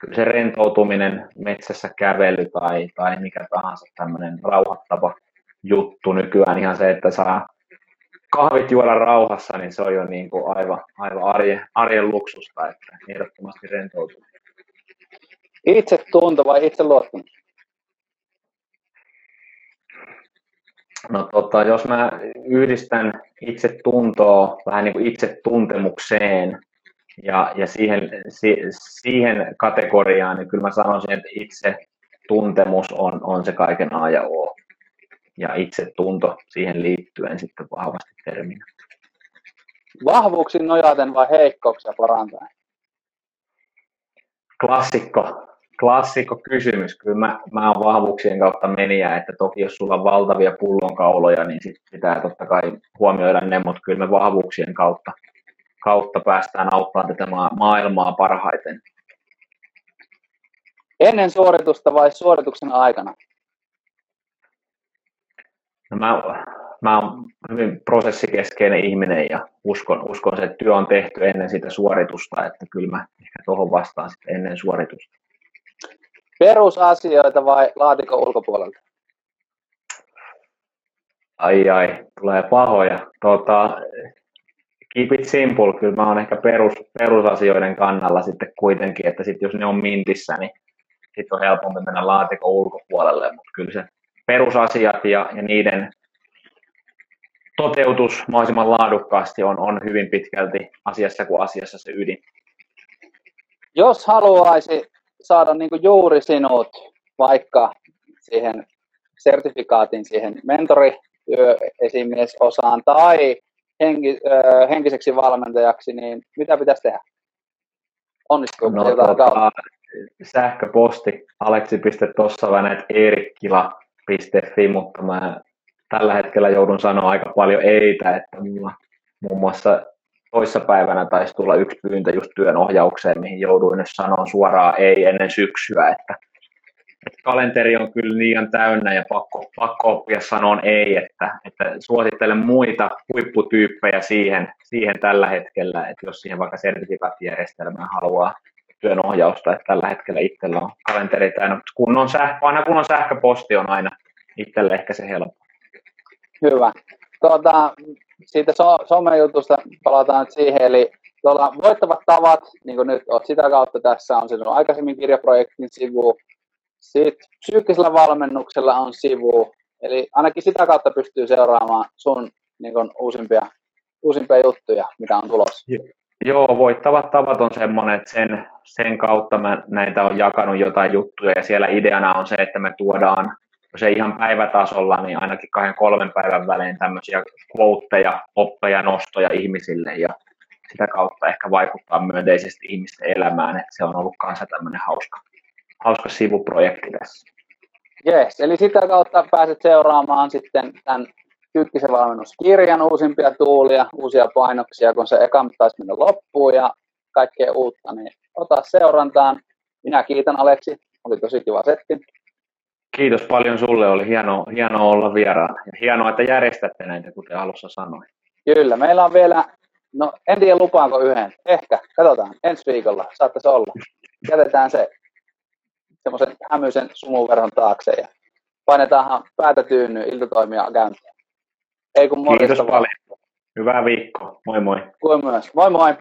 kyllä se rentoutuminen, metsässä kävely tai, tai mikä tahansa tämmöinen rauhoittava juttu nykyään, ihan se, että saa kahvit juoda rauhassa, niin se on jo niin kuin aivan, aivan arjen, arjen luksusta, että ehdottomasti rentoutuminen. Itse tunto vai itse luottamus? No tota, jos mä yhdistän itse tuntoa vähän niin kuin itse tuntemukseen ja, ja siihen, si, siihen kategoriaan, niin kyllä mä sanoisin, että itse tuntemus on, on se kaiken A ja O. Ja itse tunto siihen liittyen sitten vahvasti terminä. Vahvuuksiin nojaten vai heikkouksia parantaen? Klassikko klassikko kysymys. Kyllä mä, mä oon vahvuuksien kautta meniä, että toki jos sulla on valtavia pullonkauloja, niin sit pitää totta kai huomioida ne, mutta kyllä me vahvuuksien kautta, kautta päästään auttamaan tätä maailmaa parhaiten. Ennen suoritusta vai suorituksen aikana? No mä, mä oon hyvin prosessikeskeinen ihminen ja uskon, uskon se, että työ on tehty ennen sitä suoritusta, että kyllä mä ehkä tuohon vastaan sitten ennen suoritusta. Perusasioita vai laatikon ulkopuolelta? Ai ai, tulee pahoja. Tota, keep it simple, kyllä mä oon ehkä perus, perusasioiden kannalla sitten kuitenkin, että sit jos ne on mintissä, niin sitten on helpompi mennä laatikon ulkopuolelle, mutta kyllä se perusasiat ja, ja niiden toteutus mahdollisimman laadukkaasti on, on hyvin pitkälti asiassa kuin asiassa se ydin. Jos haluaisi saada niin kuin juuri sinut vaikka siihen sertifikaatin siihen mentoriesimies-osaan tai henki, äh, henkiseksi valmentajaksi, niin mitä pitäisi tehdä? Onnistuuko no, jotain tota, Sähköposti aleksi.tossavainen.eerikkila.fi, mutta mä tällä hetkellä joudun sanoa aika paljon eitä, että mulla muun muassa toissapäivänä taisi tulla yksi pyyntö just työn ohjaukseen, mihin jouduin nyt sanoa suoraan ei ennen syksyä, että, että kalenteri on kyllä liian täynnä ja pakko, pakko oppia sanoa ei, että, että suosittelen muita huipputyyppejä siihen, siihen tällä hetkellä, että jos siihen vaikka sertifikaattijärjestelmään haluaa työn ohjausta, että tällä hetkellä itsellä on kalenteri täynnä, kun on sähkö, aina kun on sähköposti on aina itselle ehkä se helppo. Hyvä. Tuota, siitä so, somejutusta palataan nyt siihen, eli tuolla voittavat tavat, niin kuin nyt olet sitä kautta tässä on sinun aikaisemmin kirjaprojektin sivu, sitten psyykkisellä valmennuksella on sivu, eli ainakin sitä kautta pystyy seuraamaan sun niin kuin, uusimpia, uusimpia juttuja, mitä on tulossa. Joo, voittavat tavat on semmoinen, että sen, sen kautta mä näitä on jakanut jotain juttuja ja siellä ideana on se, että me tuodaan ei ihan päivätasolla, niin ainakin kahden kolmen päivän välein tämmöisiä quoteja, oppeja, nostoja ihmisille ja sitä kautta ehkä vaikuttaa myönteisesti ihmisten elämään, että se on ollut kanssa tämmöinen hauska, hauska sivuprojekti tässä. Yes, eli sitä kautta pääset seuraamaan sitten tämän Tyykkisen valmennuskirjan uusimpia tuulia, uusia painoksia, kun se eka taisi mennä loppuun ja kaikkea uutta, niin ota seurantaan. Minä kiitän Aleksi, oli tosi kiva setti. Kiitos paljon sulle, oli hieno, hieno olla vieraana. Ja hienoa, että järjestätte näitä, kuten alussa sanoin. Kyllä, meillä on vielä, no en tiedä lupaanko yhden, ehkä, katsotaan, ensi viikolla saattaisi olla. Jätetään se semmoisen hämyisen sumuverhon taakse ja painetaanhan päätä tyynny iltatoimia käyntiin. Ei kun Kiitos paljon. Hyvää viikkoa. Moi moi. Kuin myös. Moi moi.